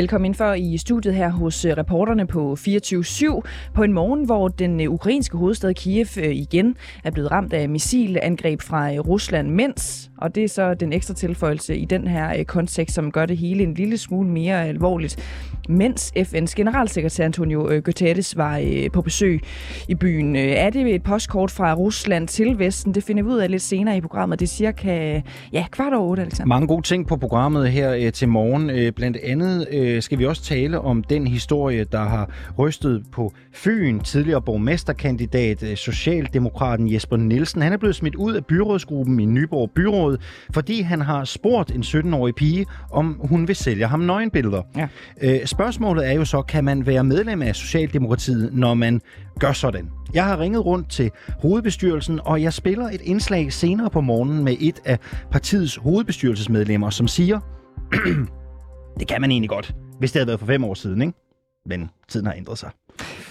Velkommen indenfor i studiet her hos øh, reporterne på 24-7 på en morgen, hvor den øh, ukrainske hovedstad Kiev øh, igen er blevet ramt af missilangreb fra Rusland, mens, og det er så den ekstra tilføjelse i den her kontekst, som gør det hele en lille smule mere alvorligt, mens FN's generalsekretær Antonio Guterres var på besøg i byen. Er det et postkort fra Rusland til Vesten? Det finder vi ud af lidt senere i programmet. Det er cirka ja, kvart over otte, Alexander. Mange gode ting på programmet her til morgen. Blandt andet øh, skal vi også tale om den historie, der har rystet på Fyn. Tidligere borgmesterkandidat, øh, Socialdemokraten Jesper Nielsen. Han er blevet smidt ud af byrådsgruppen i Nyborg Byråd, fordi han har spurgt en 17-årig pige, om hun vil sælge ham nøgenbilleder. Ja. Spørgsmålet er jo så, kan man være medlem af Socialdemokratiet, når man gør sådan? Jeg har ringet rundt til hovedbestyrelsen, og jeg spiller et indslag senere på morgenen med et af partiets hovedbestyrelsesmedlemmer, som siger, det kan man egentlig godt, hvis det havde været for fem år siden, ikke? Men tiden har ændret sig.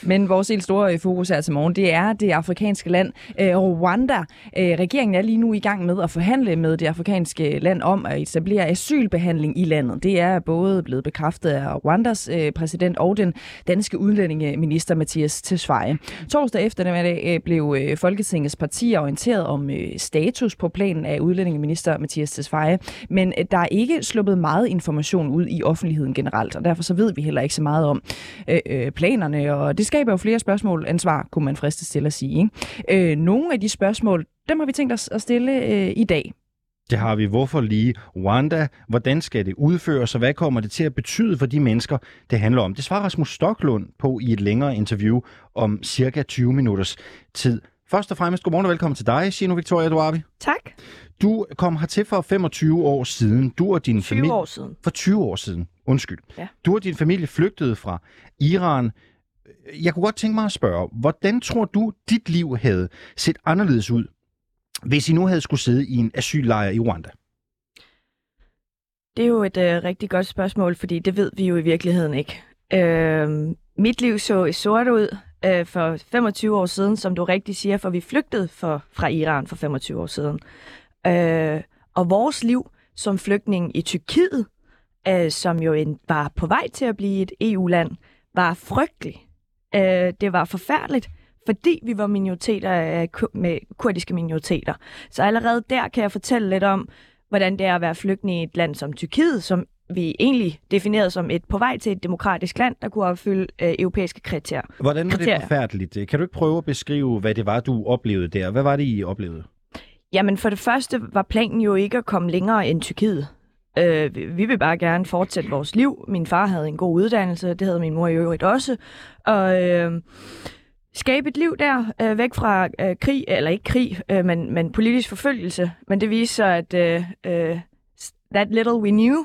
Men vores helt store øh, fokus her til morgen, det er det afrikanske land øh, Rwanda. Øh, regeringen er lige nu i gang med at forhandle med det afrikanske land om at etablere asylbehandling i landet. Det er både blevet bekræftet af Rwandas øh, præsident og den danske udlændingeminister Mathias Tesfaye. Torsdag efter det øh, blev Folketingets partier orienteret om status på planen af udlændingeminister Mathias Tesfaye, men der er ikke sluppet meget information ud i offentligheden generelt, og derfor så ved vi heller ikke så meget om planerne og det skaber jo flere spørgsmål end svar, kunne man friste til at sige. Ikke? Øh, nogle af de spørgsmål, dem har vi tænkt os at stille øh, i dag. Det har vi. Hvorfor lige Rwanda? Hvordan skal det udføres, og hvad kommer det til at betyde for de mennesker, det handler om? Det svarer Rasmus Stocklund på i et længere interview om cirka 20 minutters tid. Først og fremmest, godmorgen og velkommen til dig, Shino Victoria Duavi. Tak. Du kom hertil for 25 år siden. Du og din 20 familie... år siden. For 20 år siden. Undskyld. Ja. Du og din familie flygtede fra Iran jeg kunne godt tænke mig at spørge, hvordan tror du, dit liv havde set anderledes ud, hvis I nu havde skulle sidde i en asyllejr i Rwanda? Det er jo et øh, rigtig godt spørgsmål, fordi det ved vi jo i virkeligheden ikke. Øh, mit liv så i sort ud øh, for 25 år siden, som du rigtig siger, for vi flygtede for, fra Iran for 25 år siden. Øh, og vores liv som flygtning i Tyrkiet, øh, som jo en, var på vej til at blive et EU-land, var frygtelig. Øh, det var forfærdeligt, fordi vi var minoriteter med kurdiske minoriteter. Så allerede der kan jeg fortælle lidt om, hvordan det er at være flygtning i et land som Tyrkiet, som vi egentlig definerede som et på vej til et demokratisk land, der kunne opfylde øh, europæiske kriterier. Hvordan var det forfærdeligt? Kan du ikke prøve at beskrive, hvad det var, du oplevede der? Hvad var det, I oplevede? Jamen for det første var planen jo ikke at komme længere end Tyrkiet. Øh, vi vil bare gerne fortsætte vores liv. Min far havde en god uddannelse, det havde min mor i øvrigt også. Og øh, skabe et liv der, øh, væk fra øh, krig, eller ikke krig, øh, men, men politisk forfølgelse. Men det viser sig, at øh, øh, that little we knew,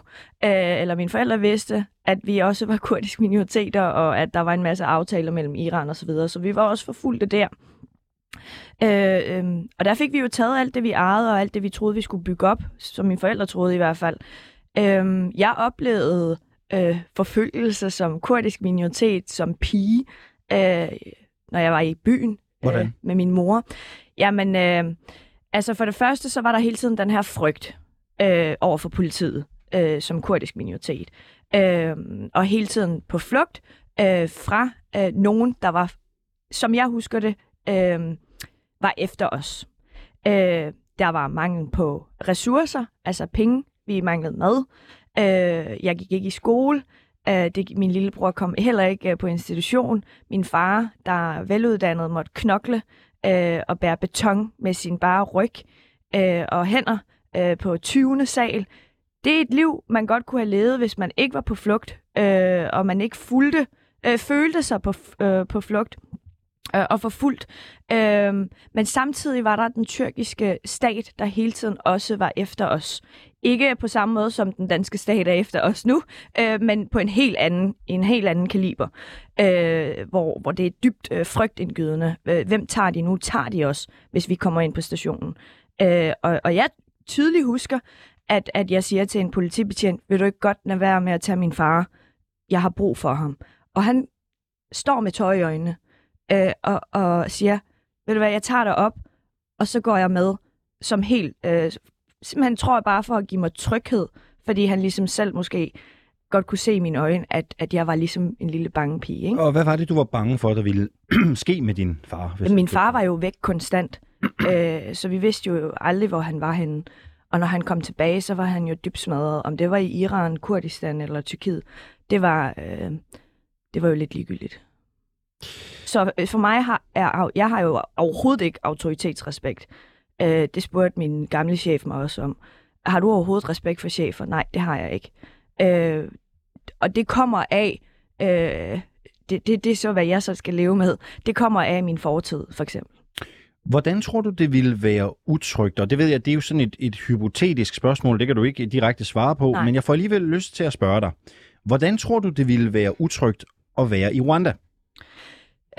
øh, eller mine forældre vidste, at vi også var kurdiske minoriteter, og at der var en masse aftaler mellem Iran og så videre. Så vi var også forfulgte der. Øh, øh, og der fik vi jo taget alt det, vi ejede, og alt det, vi troede, vi skulle bygge op, som mine forældre troede i hvert fald. Øh, jeg oplevede øh, forfølgelse som kurdisk minoritet, som pige, øh, når jeg var i byen øh, med min mor. Jamen, øh, altså for det første, så var der hele tiden den her frygt øh, over for politiet øh, som kurdisk minoritet. Øh, og hele tiden på flugt øh, fra øh, nogen, der var, som jeg husker det, øh, var efter os. Øh, der var mangel på ressourcer, altså penge. Vi manglede mad. Øh, jeg gik ikke i skole. Øh, det, min lillebror kom heller ikke øh, på institution. Min far, der er veluddannet, måtte knokle øh, og bære beton med sin bare ryg øh, og hænder øh, på 20. sal. Det er et liv, man godt kunne have levet, hvis man ikke var på flugt, øh, og man ikke fulgte, øh, følte sig på, øh, på flugt øh, og forfulgt. Øh, men samtidig var der den tyrkiske stat, der hele tiden også var efter os. Ikke på samme måde som den danske stat er efter os nu, øh, men på en helt anden, en helt anden kaliber, øh, hvor, hvor det er dybt øh, frygtindgydende. Øh, hvem tager de nu? Tager de os, hvis vi kommer ind på stationen? Øh, og, og jeg tydeligt husker, at, at jeg siger til en politibetjent, vil du ikke godt lade være med at tage min far? Jeg har brug for ham. Og han står med tøj i øjnene øh, og, og siger, ved du hvad, jeg tager dig op, og så går jeg med som helt, øh, simpelthen tror jeg bare for at give mig tryghed, fordi han ligesom selv måske godt kunne se i mine øjne, at, at jeg var ligesom en lille bange pige. Ikke? Og hvad var det, du var bange for, der ville ske med din far? Hvis Min far var jo væk konstant, øh, så vi vidste jo aldrig, hvor han var henne. Og når han kom tilbage, så var han jo dybt smadret. Om det var i Iran, Kurdistan eller Tyrkiet, det var, øh, det var jo lidt ligegyldigt. Så øh, for mig har er, jeg har jo overhovedet ikke autoritetsrespekt. Øh, det spurgte min gamle chef mig også om. Har du overhovedet respekt for chefer? Nej, det har jeg ikke. Øh, og det kommer af, øh, det, det, det er så, hvad jeg så skal leve med. Det kommer af min fortid, for eksempel. Hvordan tror du, det ville være utrygt? Og det ved jeg, det er jo sådan et, et hypotetisk spørgsmål, det kan du ikke direkte svare på, Nej. men jeg får alligevel lyst til at spørge dig. Hvordan tror du, det ville være utrygt at være i Rwanda?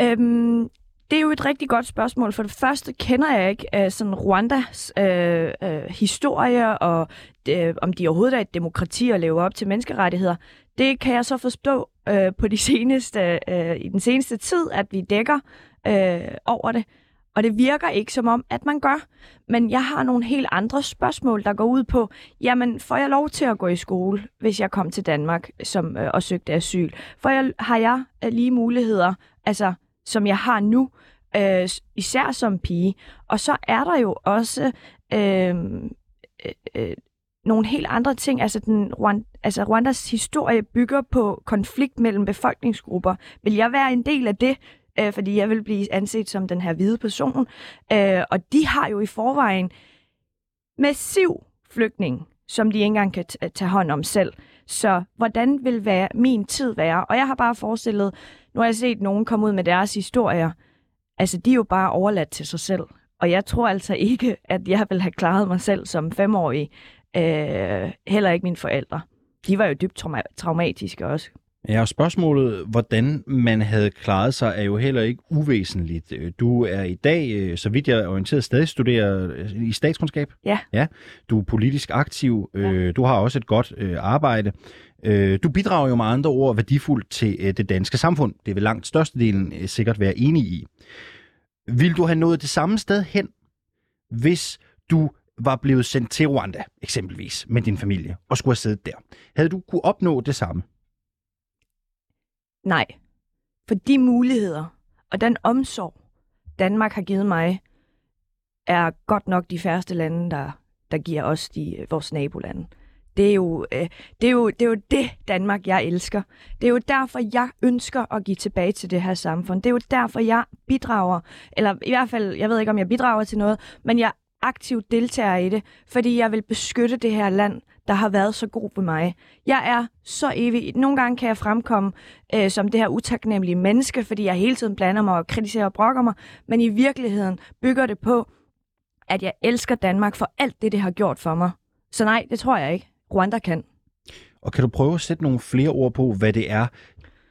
Øhm, det er jo et rigtig godt spørgsmål. For det første kender jeg ikke uh, sådan Rwandas uh, uh, historie, og uh, om de overhovedet er et demokrati og lever op til menneskerettigheder. Det kan jeg så forstå uh, på de seneste, uh, i den seneste tid, at vi dækker uh, over det. Og det virker ikke som om, at man gør. Men jeg har nogle helt andre spørgsmål, der går ud på, jamen, får jeg lov til at gå i skole, hvis jeg kom til Danmark som, øh, og søgte asyl? For jeg, har jeg øh, lige muligheder, altså, som jeg har nu, øh, især som pige? Og så er der jo også øh, øh, øh nogle helt andre ting. Altså, den, Rwanda, altså, Rwandas historie bygger på konflikt mellem befolkningsgrupper. Vil jeg være en del af det? øh, fordi jeg vil blive anset som den her hvide person. Øh, og de har jo i forvejen massiv flygtning, som de ikke engang kan t- tage hånd om selv. Så hvordan vil være, min tid være? Og jeg har bare forestillet, nu har jeg set nogen komme ud med deres historier, altså de er jo bare overladt til sig selv. Og jeg tror altså ikke, at jeg vil have klaret mig selv som femårig. Øh, heller ikke mine forældre. De var jo dybt trauma- traumatiske også. Ja, og spørgsmålet, hvordan man havde klaret sig, er jo heller ikke uvæsentligt. Øh, Du er i dag, øh, så vidt jeg er orienteret, stadig studerer øh, i statskundskab. Ja. ja. Du er politisk aktiv. Ja. Du har også et godt arbejde. Du bidrager jo med andre ord værdifuldt til det danske samfund. Det vil langt størstedelen sikkert være enig i. Vil du have nået det samme sted hen, hvis du var blevet sendt til Rwanda, eksempelvis, med din familie, og skulle have siddet der? Havde du kunne opnå det samme? Nej. For de muligheder og den omsorg, Danmark har givet mig, er godt nok de færreste lande, der, der giver os de, øh, vores nabolande. Det er, jo, øh, det, er jo, det er jo det Danmark, jeg elsker. Det er jo derfor, jeg ønsker at give tilbage til det her samfund. Det er jo derfor, jeg bidrager, eller i hvert fald, jeg ved ikke, om jeg bidrager til noget, men jeg aktivt deltager i det, fordi jeg vil beskytte det her land, der har været så god ved mig. Jeg er så evig. Nogle gange kan jeg fremkomme øh, som det her utaknemmelige menneske, fordi jeg hele tiden blander mig og kritiserer og brokker mig, men i virkeligheden bygger det på, at jeg elsker Danmark for alt det, det har gjort for mig. Så nej, det tror jeg ikke. Rwanda kan. Og kan du prøve at sætte nogle flere ord på, hvad det er,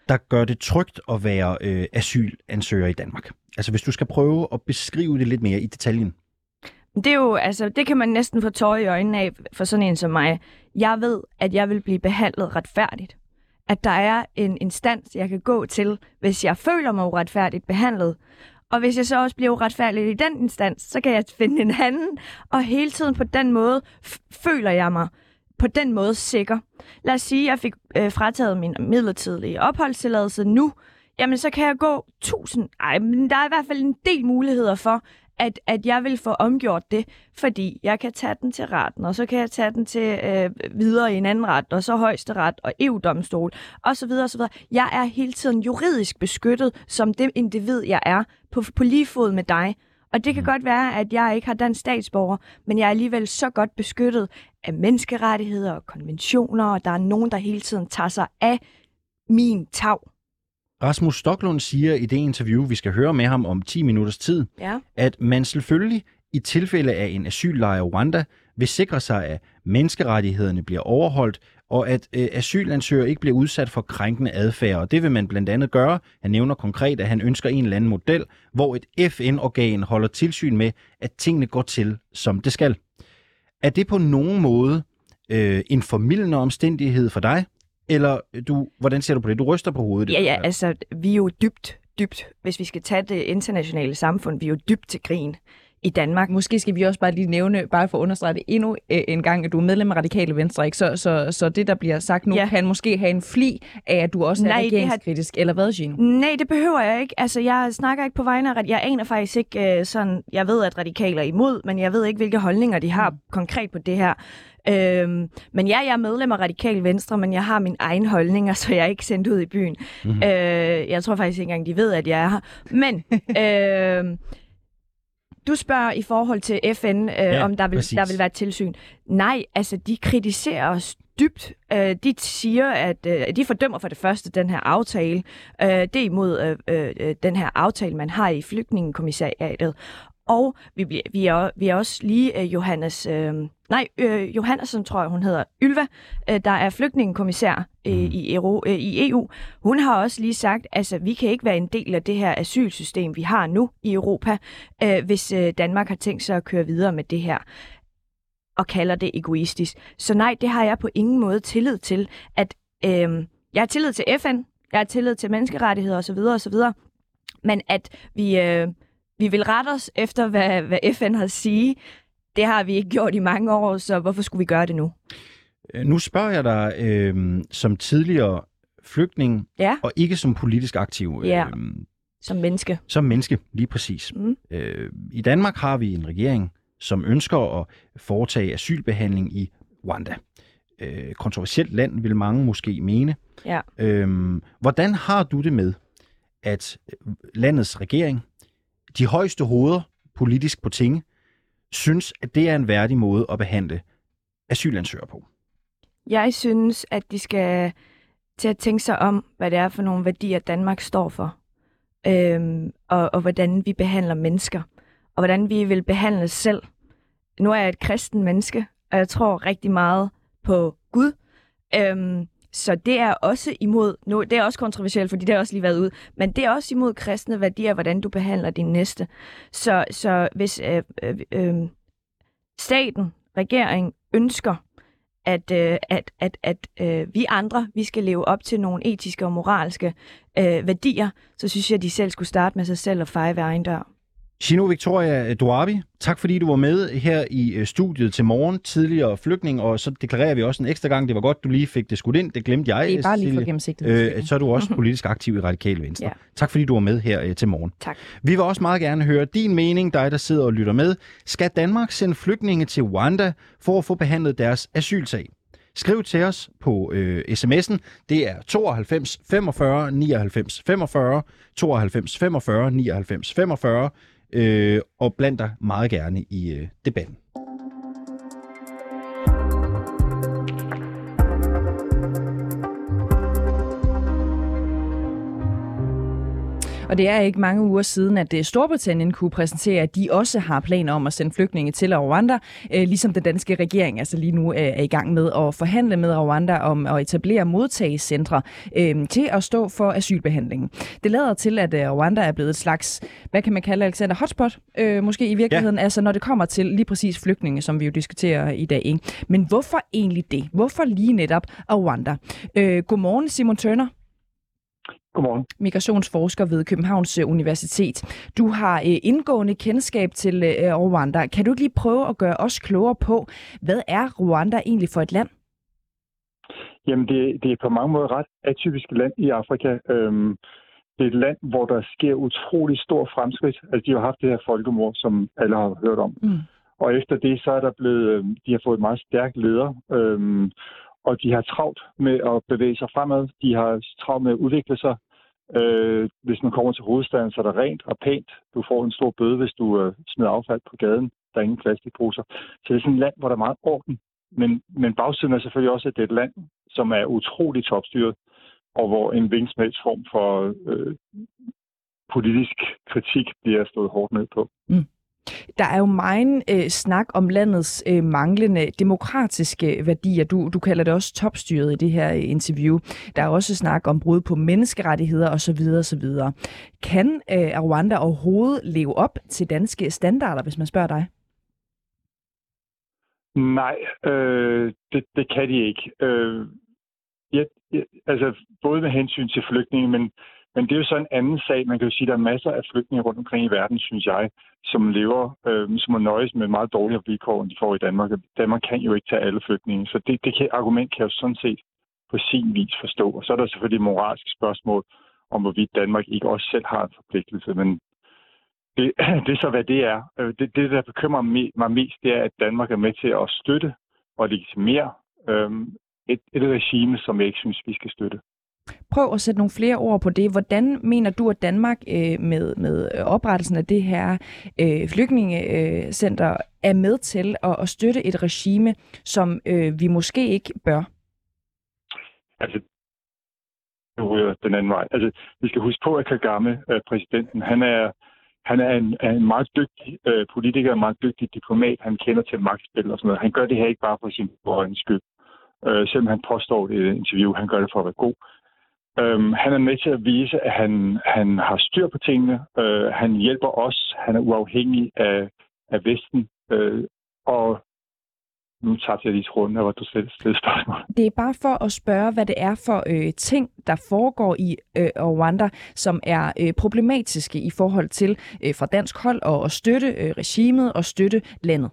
der gør det trygt at være øh, asylansøger i Danmark? Altså hvis du skal prøve at beskrive det lidt mere i detaljen. Det er jo, altså, det kan man næsten få tøj i øjnene af for sådan en som mig. Jeg ved, at jeg vil blive behandlet retfærdigt. At der er en instans, jeg kan gå til, hvis jeg føler mig uretfærdigt behandlet. Og hvis jeg så også bliver uretfærdig i den instans, så kan jeg finde en anden. Og hele tiden på den måde f- føler jeg mig på den måde sikker. Lad os sige, at jeg fik øh, frataget min midlertidige opholdstilladelse nu. Jamen, så kan jeg gå tusind... Ej, men der er i hvert fald en del muligheder for, at, at jeg vil få omgjort det, fordi jeg kan tage den til retten, og så kan jeg tage den til øh, videre i en anden ret, og så højesteret og EU-domstol, osv. osv. Jeg er hele tiden juridisk beskyttet som det individ, jeg er, på, på lige fod med dig. Og det kan godt være, at jeg ikke har dansk statsborger, men jeg er alligevel så godt beskyttet af menneskerettigheder og konventioner, og der er nogen, der hele tiden tager sig af min tag. Rasmus Stoklund siger i det interview, vi skal høre med ham om 10 minutters tid, Ja. at man selvfølgelig i tilfælde af en asyllejr i Rwanda vil sikre sig, at menneskerettighederne bliver overholdt, og at øh, asylansøgere ikke bliver udsat for krænkende adfærd. Og det vil man blandt andet gøre. Han nævner konkret, at han ønsker en eller anden model, hvor et FN-organ holder tilsyn med, at tingene går til, som det skal. Er det på nogen måde øh, en formidlende omstændighed for dig? Eller du, hvordan ser du på det? Du ryster på hovedet. Ja, ja, altså, vi er jo dybt, dybt, hvis vi skal tage det internationale samfund, vi er jo dybt til grin i Danmark. Måske skal vi også bare lige nævne, bare for at understrege det endnu øh, en gang, at du er medlem af Radikale Venstre, ikke? Så, så, så det, der bliver sagt nu, Ja. kan måske have en fli af, at du også Nej, er har- regeringskritisk, eller hvad, Gino? Nej, det behøver jeg ikke. Altså, jeg snakker ikke på vegne af... Jeg aner faktisk ikke øh, sådan... Jeg ved, at radikaler er imod, men jeg ved ikke, hvilke holdninger de har konkret på det her. Øhm, men ja, jeg er medlem af Radikal Venstre, men jeg har mine egne holdninger, så jeg er ikke sendt ud i byen. Mm-hmm. Øh, jeg tror faktisk ikke engang, de ved, at jeg er her. Men øh, du spørger i forhold til FN, øh, Ja, om der vil, præcis. der vil være et tilsyn. Nej, altså de kritiserer os dybt. Øh, de siger, at øh, de fordømmer for det første den her aftale. Øh, det er imod øh, øh, den her aftale, man har i flygtningekommissariatet. Og vi, bliver- vi, er, vi er også lige øh, Johannes, øh, nej, øh, Johannesson tror jeg, hun hedder, Ylva, øh, der er flygtningekommissær øh, i, Euro, øh, i EU. Hun har også lige sagt, altså vi kan ikke være en del af det her asylsystem, vi har nu i Europa, øh, hvis øh, Danmark har tænkt sig at køre videre med det her og kalder det egoistisk. Så nej, det har jeg på ingen måde tillid til, at øh, jeg har tillid til FN, jeg har tillid til menneskerettigheder osv. osv. Men at vi, øh, vi vil rette os efter, hvad, hvad FN har at sige, det har vi ikke gjort i mange år, så hvorfor skulle vi gøre det nu? Øh, Nu spørger jeg dig øh, som tidligere flygtning, Ja, og ikke som politisk aktiv. Ja. Øh, som menneske. som menneske, lige præcis. Mm. Øh, I Danmark har vi en regering, som ønsker at foretage asylbehandling i Rwanda. Øh, kontroversielt land, vil mange måske mene. Ja. Øhm, hvordan har du det med, at øh, landets regering, de højeste hoveder politisk på tinge, synes, at det er en værdig måde at behandle asylansøgere på? Jeg synes, at de skal til at tænke sig om, hvad det er for nogle værdier, Danmark står for. Øhm, og, og hvordan vi behandler mennesker. Og hvordan vi vil behandle os selv. Nu er jeg et kristen menneske, og jeg tror rigtig meget på Gud. Øhm, så det er også imod, nu, det er også kontroversielt, fordi det har også lige været ud, men det er også imod kristne værdier, hvordan du behandler din næste. Så, så hvis øh, øh, øh, staten, regeringen ønsker, at, øh, at, at, at øh, vi andre, vi skal leve op til nogle etiske og moralske øh, værdier, så synes jeg, at de selv skulle starte med sig selv og feje ved egen dør. Shino Victoria Duabi, tak fordi du var med her i øh, studiet til morgen, tidligere flygtning, og så deklarerer vi også en ekstra gang, det var godt, du lige fik det skudt ind, det glemte jeg. Det er bare lige for gennemsigtighed. Øh, så er du også politisk aktiv i Radikale Venstre. Ja. Tak fordi du var med her øh, til morgen. Tak. Vi vil også meget gerne høre din mening, dig der sidder og lytter med. Skal Danmark sende flygtninge til Rwanda for at få behandlet deres asylsag? Skriv til os på øh, sms'en. Det er 92 45 99 45, 92 45 99 45, øh, og bland dig meget gerne i øh, debatten. Og det er ikke mange uger siden, at øh, Storbritannien kunne præsentere, at de også har planer om at sende flygtninge til Rwanda, øh, ligesom den danske regering altså lige nu øh, er i gang med at forhandle med Rwanda om at etablere modtagecentre til at stå for asylbehandlingen. Det lader til, at Rwanda er blevet et slags, hvad kan man kalde Alexander, hotspot, øh, måske i virkeligheden, ja. altså når det kommer til lige præcis flygtninge, som vi jo diskuterer i dag. Ikke? Men hvorfor egentlig det? Hvorfor lige netop Rwanda? Øh, godmorgen, Simon Turner Godmorgen. migrationsforsker ved Københavns øh, Universitet. Du har øh, indgående kendskab til øh, Rwanda. Kan du ikke lige prøve at gøre os klogere på, hvad er Rwanda egentlig for et land? Jamen, det, det er på mange måder ret atypisk land i Afrika. Øhm, det er et land, hvor der sker utrolig stor fremskridt. Altså, de har haft det her folkemord, som alle har hørt om. Mm. Og efter det, så er der blevet, øhm, de har fået et meget stærk leder, øhm, og de har travlt med at bevæge sig fremad. De har travlt med at udvikle sig. Øh, hvis man kommer til hovedstaden, så er der rent og pænt. Du får en stor bøde, hvis du øh, smider affald på gaden. Der er ingen plastikposer. Så det er sådan et land, hvor der er meget orden. Men, men bagsiden er selvfølgelig også, at det er et land, som er utroligt topstyret, og hvor en vingsmæls form for øh, politisk kritik bliver stået hårdt ned på. Mm. Der er jo meget øh, snak om landets øh, manglende demokratiske øh, værdier. Du, du kalder det også topstyret i det her øh, interview. Der er også snak om brud på menneskerettigheder osv. osv. Kan øh, Rwanda overhovedet leve op til danske standarder, hvis man spørger dig? Nej, øh, det, det kan de ikke. Øh, ja, ja, altså både med hensyn til flygtninge, men, men det er jo så en anden sag. Man kan jo sige, at der er masser af flygtninge rundt omkring i verden, synes jeg, som lever, øh, som må nøjes med meget dårligere vilkår, end de får i Danmark. Danmark kan jo ikke tage alle flygtninge. Så det, det kan, argument kan jeg jo sådan set på sin vis forstå. Og så er der selvfølgelig et moralsk spørgsmål om, hvorvidt Danmark ikke også selv har en forpligtelse. Men det, det er så, hvad det er. Øh, det, det der bekymrer mig mest, det er, at Danmark er med til at støtte og legitimere øh, et, et regime, som jeg ikke synes, vi skal støtte. Prøv at sætte nogle flere ord på det. Hvordan mener du, at Danmark øh, med, med øh, oprettelsen af det her øh, flygtningecenter er med til at, at støtte et regime, som øh, vi måske ikke bør? Altså, ryger den anden vej. Altså, vi skal huske på, at Kagame, øh, præsidenten, han er, han er en, er en meget dygtig øh, politiker, en meget dygtig diplomat. Han kender til magtspil og sådan noget. Han gør det her ikke bare for sin egen skyld. Øh, selvom han påstår det i et interview, han gør det for at være god. Øhm, han er med til at vise, at han, han har styr på tingene. Øh, han hjælper os. Han er uafhængig af, af Vesten. Øh, og nu tager jeg lige tråden, hvor du selv stille spørgsmål. Det er bare for at spørge, hvad det er for øh, ting, der foregår i øh, Rwanda, som er øh, problematiske i forhold til øh, fra dansk hold at, at støtte øh, regimet og støtte landet.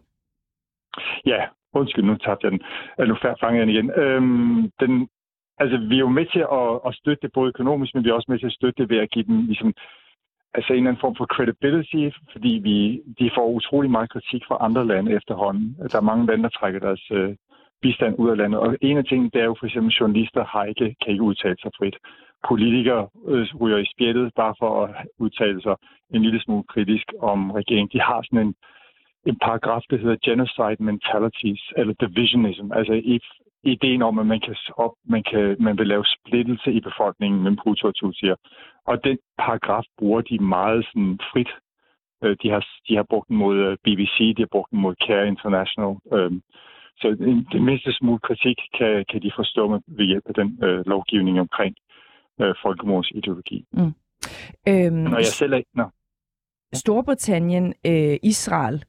Ja, undskyld, nu tabte jeg den. Nu fanger jeg den igen. Øhm, den altså, vi er jo med til at, at støtte det både økonomisk, men vi er også med til at støtte det ved at give dem ligesom, altså en eller anden form for credibility, fordi vi, de får utrolig meget kritik fra andre lande efterhånden. Der er mange lande, der trækker deres øh, bistand ud af landet. Og en af tingene, det er jo for eksempel, journalister har ikke, kan ikke udtale sig frit. Politikere øh, ryger i spjættet bare for at udtale sig en lille smule kritisk om regeringen. De har sådan en, en paragraf, der hedder genocide mentalities, eller divisionism. Altså if, ideen om, at man kan, op, man kan man vil lave splittelse i befolkningen Hutu og Tutsier. Og den paragraf bruger de meget sådan frit. Øh, de har, de har brugt den mod øh, BBC, de har brugt den mod Care International. Øhm, så det mindste smule kritik kan, kan de forstå med ved hjælp af den øh, lovgivning omkring øh, folkemordsideologi. Mm. Øhm, Når jeg selv er... Nå. Storbritannien, øh, Israel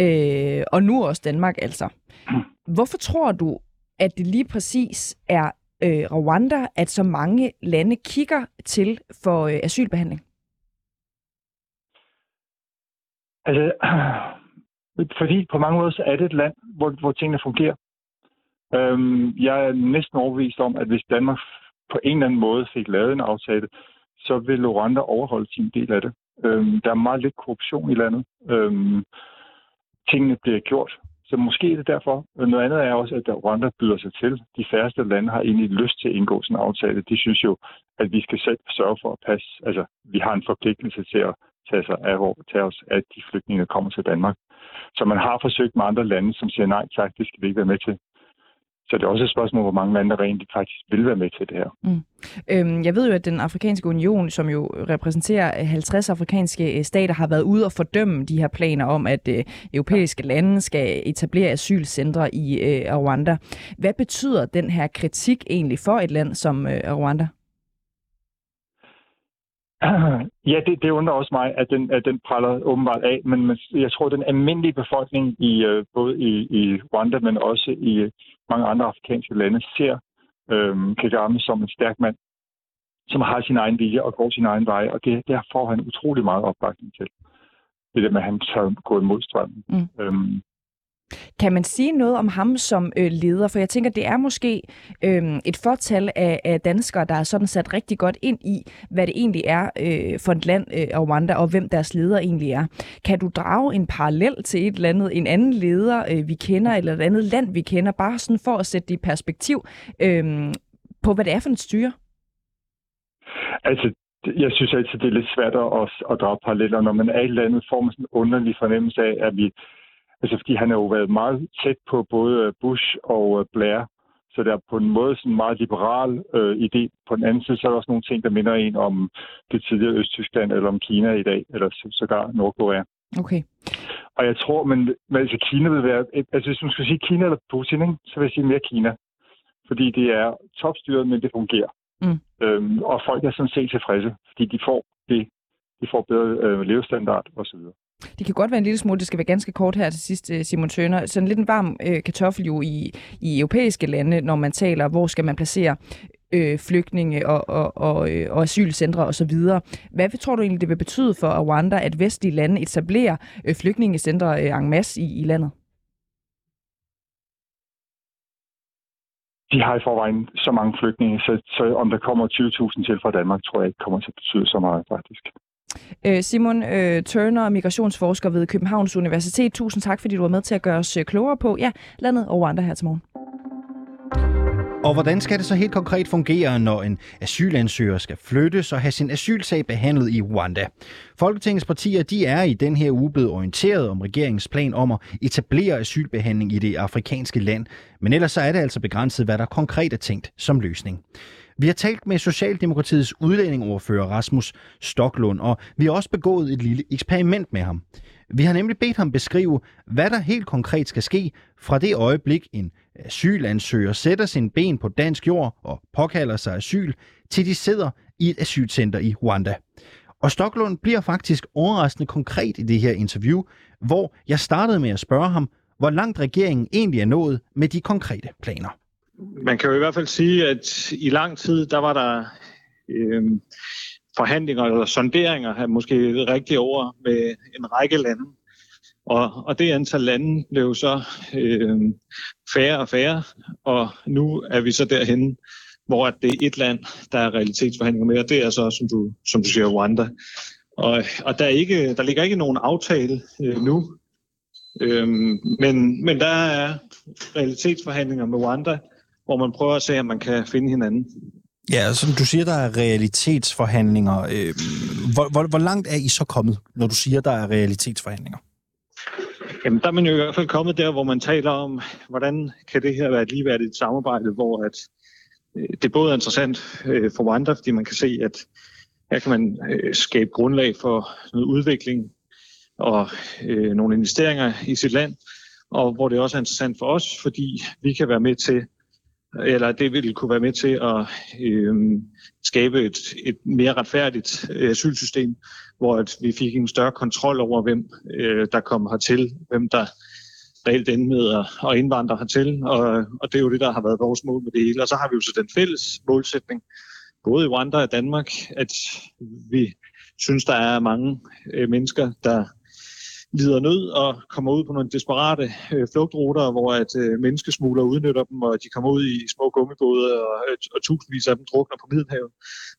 øh, og nu også Danmark altså. Hvorfor tror du, at det lige præcis er øh, Rwanda, at så mange lande kigger til for øh, asylbehandling? Altså, fordi på mange måder så er det et land, hvor, hvor tingene fungerer. Øhm, jeg er næsten overbevist om, at hvis Danmark på en eller anden måde fik lavet en aftale, så vil Rwanda overholde sin del af det. Øhm, der er meget lidt korruption i landet. Øhm, tingene bliver gjort så måske er det derfor. Noget andet er også, at Rwanda byder sig til. De færreste lande har egentlig lyst til at indgå sådan en aftale. De synes jo, at vi skal selv sørge for at passe. Altså, vi har en forpligtelse til at tage, sig af, tage os af de flygtninge, der kommer til Danmark. Så man har forsøgt med andre lande, som siger nej tak, det skal vi ikke være med til. Så det er også et spørgsmål, hvor mange lande rent faktisk vil være med til det her. Mm. Øhm, jeg ved jo, at den afrikanske union, som jo repræsenterer 50 afrikanske øh, stater, har været ude og fordømme de her planer om, at øh, europæiske lande skal etablere asylcentre i øh, Rwanda. Hvad betyder den her kritik egentlig for et land som øh, Rwanda? Ja, det, det undrer også mig, at den, at den praller åbenbart af, men jeg tror, at den almindelige befolkning i øh, både i, i Rwanda, men også i mange andre afrikanske lande, ser øh, Kagame som en stærk mand, som har sin egen vilje og går sin egen vej, og det, der får han utrolig meget opbakning til. Det der med, at han tør gå imod strømmen. Mm. Øhm, kan man sige noget om ham som øh, leder? For jeg tænker, det er måske øh, et fortal af, af danskere, der er sådan sat rigtig godt ind i, hvad det egentlig er øh, for et land, øh, Rwanda, og hvem deres leder egentlig er. Kan du drage en parallel til et eller andet, en anden leder, øh, vi kender, eller et andet land, vi kender, bare sådan for at sætte det i perspektiv øh, på, hvad det er for et styre? Altså, jeg synes altid, det er lidt svært at, at drage paralleller. Når man er i et land, får man sådan en underlig fornemmelse af, at vi Altså, fordi han har jo været meget tæt på både Bush og øh, Blair, så der er på en måde sådan en meget liberal øh, idé. På den anden side, så er der også nogle ting, der minder en om det tidligere Østtyskland, eller om Kina i dag, eller sågar Nordkorea. Okay. Og jeg tror, men, men altså Kina vil være... Altså, hvis man skal sige Kina eller Putin, ikke, så vil jeg sige mere Kina. Fordi det er topstyret, men det fungerer. Mm. Øhm, og folk er sådan set tilfredse, fordi de får det, de får bedre øh, levestandard osv. Det kan godt være en lille smule, det skal være ganske kort her til sidst, øh, Simon Tøner. Sådan lidt en varm øh, kartoffel jo i, i europæiske lande, når man taler, hvor skal man placere øh, flygtninge og, og, og, øh, og asylcentre osv. Hvad tror du egentlig, det vil betyde for Rwanda, at vestlige lande etablerer øh, flygtningecentre øh, en masse i, i landet? De har i forvejen så mange flygtninge, så, så om der kommer 20.000 til fra Danmark, tror jeg ikke kommer til at betyde så meget faktisk. Øh, Simon øh, Turner, migrationsforsker ved Københavns Universitet. Tusind tak, fordi du var med til at gøre os øh, klogere på ja, landet og Rwanda her til morgen. Og hvordan skal det så helt konkret fungere, når en asylansøger skal flyttes og have sin asylsag behandlet i Rwanda? Folketingets partier de er i den her uge blevet orienteret om regeringens plan om at etablere asylbehandling i det afrikanske land. Men ellers så er det altså begrænset, hvad der konkret er tænkt som løsning. Vi har talt med Socialdemokratiets udlændingeordfører Rasmus Stoklund, og vi har også begået et lille eksperiment med ham. Vi har nemlig bedt ham beskrive, hvad der helt konkret skal ske fra det øjeblik, en asylansøger sætter sin ben på dansk jord og påkalder sig asyl, til de sidder i et asylcenter i Rwanda. Og Stoklund bliver faktisk overraskende konkret i det her interview, hvor jeg startede med at spørge ham, hvor langt regeringen egentlig er nået med de konkrete planer. Man kan jo i hvert fald sige, at i lang tid, der var der øh, forhandlinger eller sonderinger, måske rigtige ord, med en række lande. Og, og det antal lande blev så øh, færre og færre, og nu er vi så derhen, hvor det er et land, der er realitetsforhandlinger med, og det er så, som du, som du siger, Rwanda. Og, og der, er ikke, der ligger ikke nogen aftale øh, nu, øh, men, men der er realitetsforhandlinger med Rwanda, hvor man prøver at se, om man kan finde hinanden. Ja, som du siger, der er realitetsforhandlinger. Øh, hvor, hvor, hvor langt er I så kommet, når du siger, der er realitetsforhandlinger? Jamen, der er man jo i hvert fald kommet der, hvor man taler om, hvordan kan det her være et ligeværdigt samarbejde, hvor at, øh, det både er interessant øh, for andre, fordi man kan se, at her kan man skabe grundlag for noget udvikling og øh, nogle investeringer i sit land, og hvor det også er interessant for os, fordi vi kan være med til eller det ville kunne være med til at øh, skabe et, et mere retfærdigt øh, asylsystem, hvor at vi fik en større kontrol over, hvem øh, der kom hertil, hvem der reelt endte med at, at indvandre hertil, og, og det er jo det, der har været vores mål med det hele. Og så har vi jo så den fælles målsætning, både i Rwanda og Danmark, at vi synes, der er mange øh, mennesker, der lider nød og kommer ud på nogle desperate øh, flugtruter, hvor at øh, menneskesmugler udnytter dem, og de kommer ud i små gummibåde, og, øh, og tusindvis af dem drukner på Middelhavet.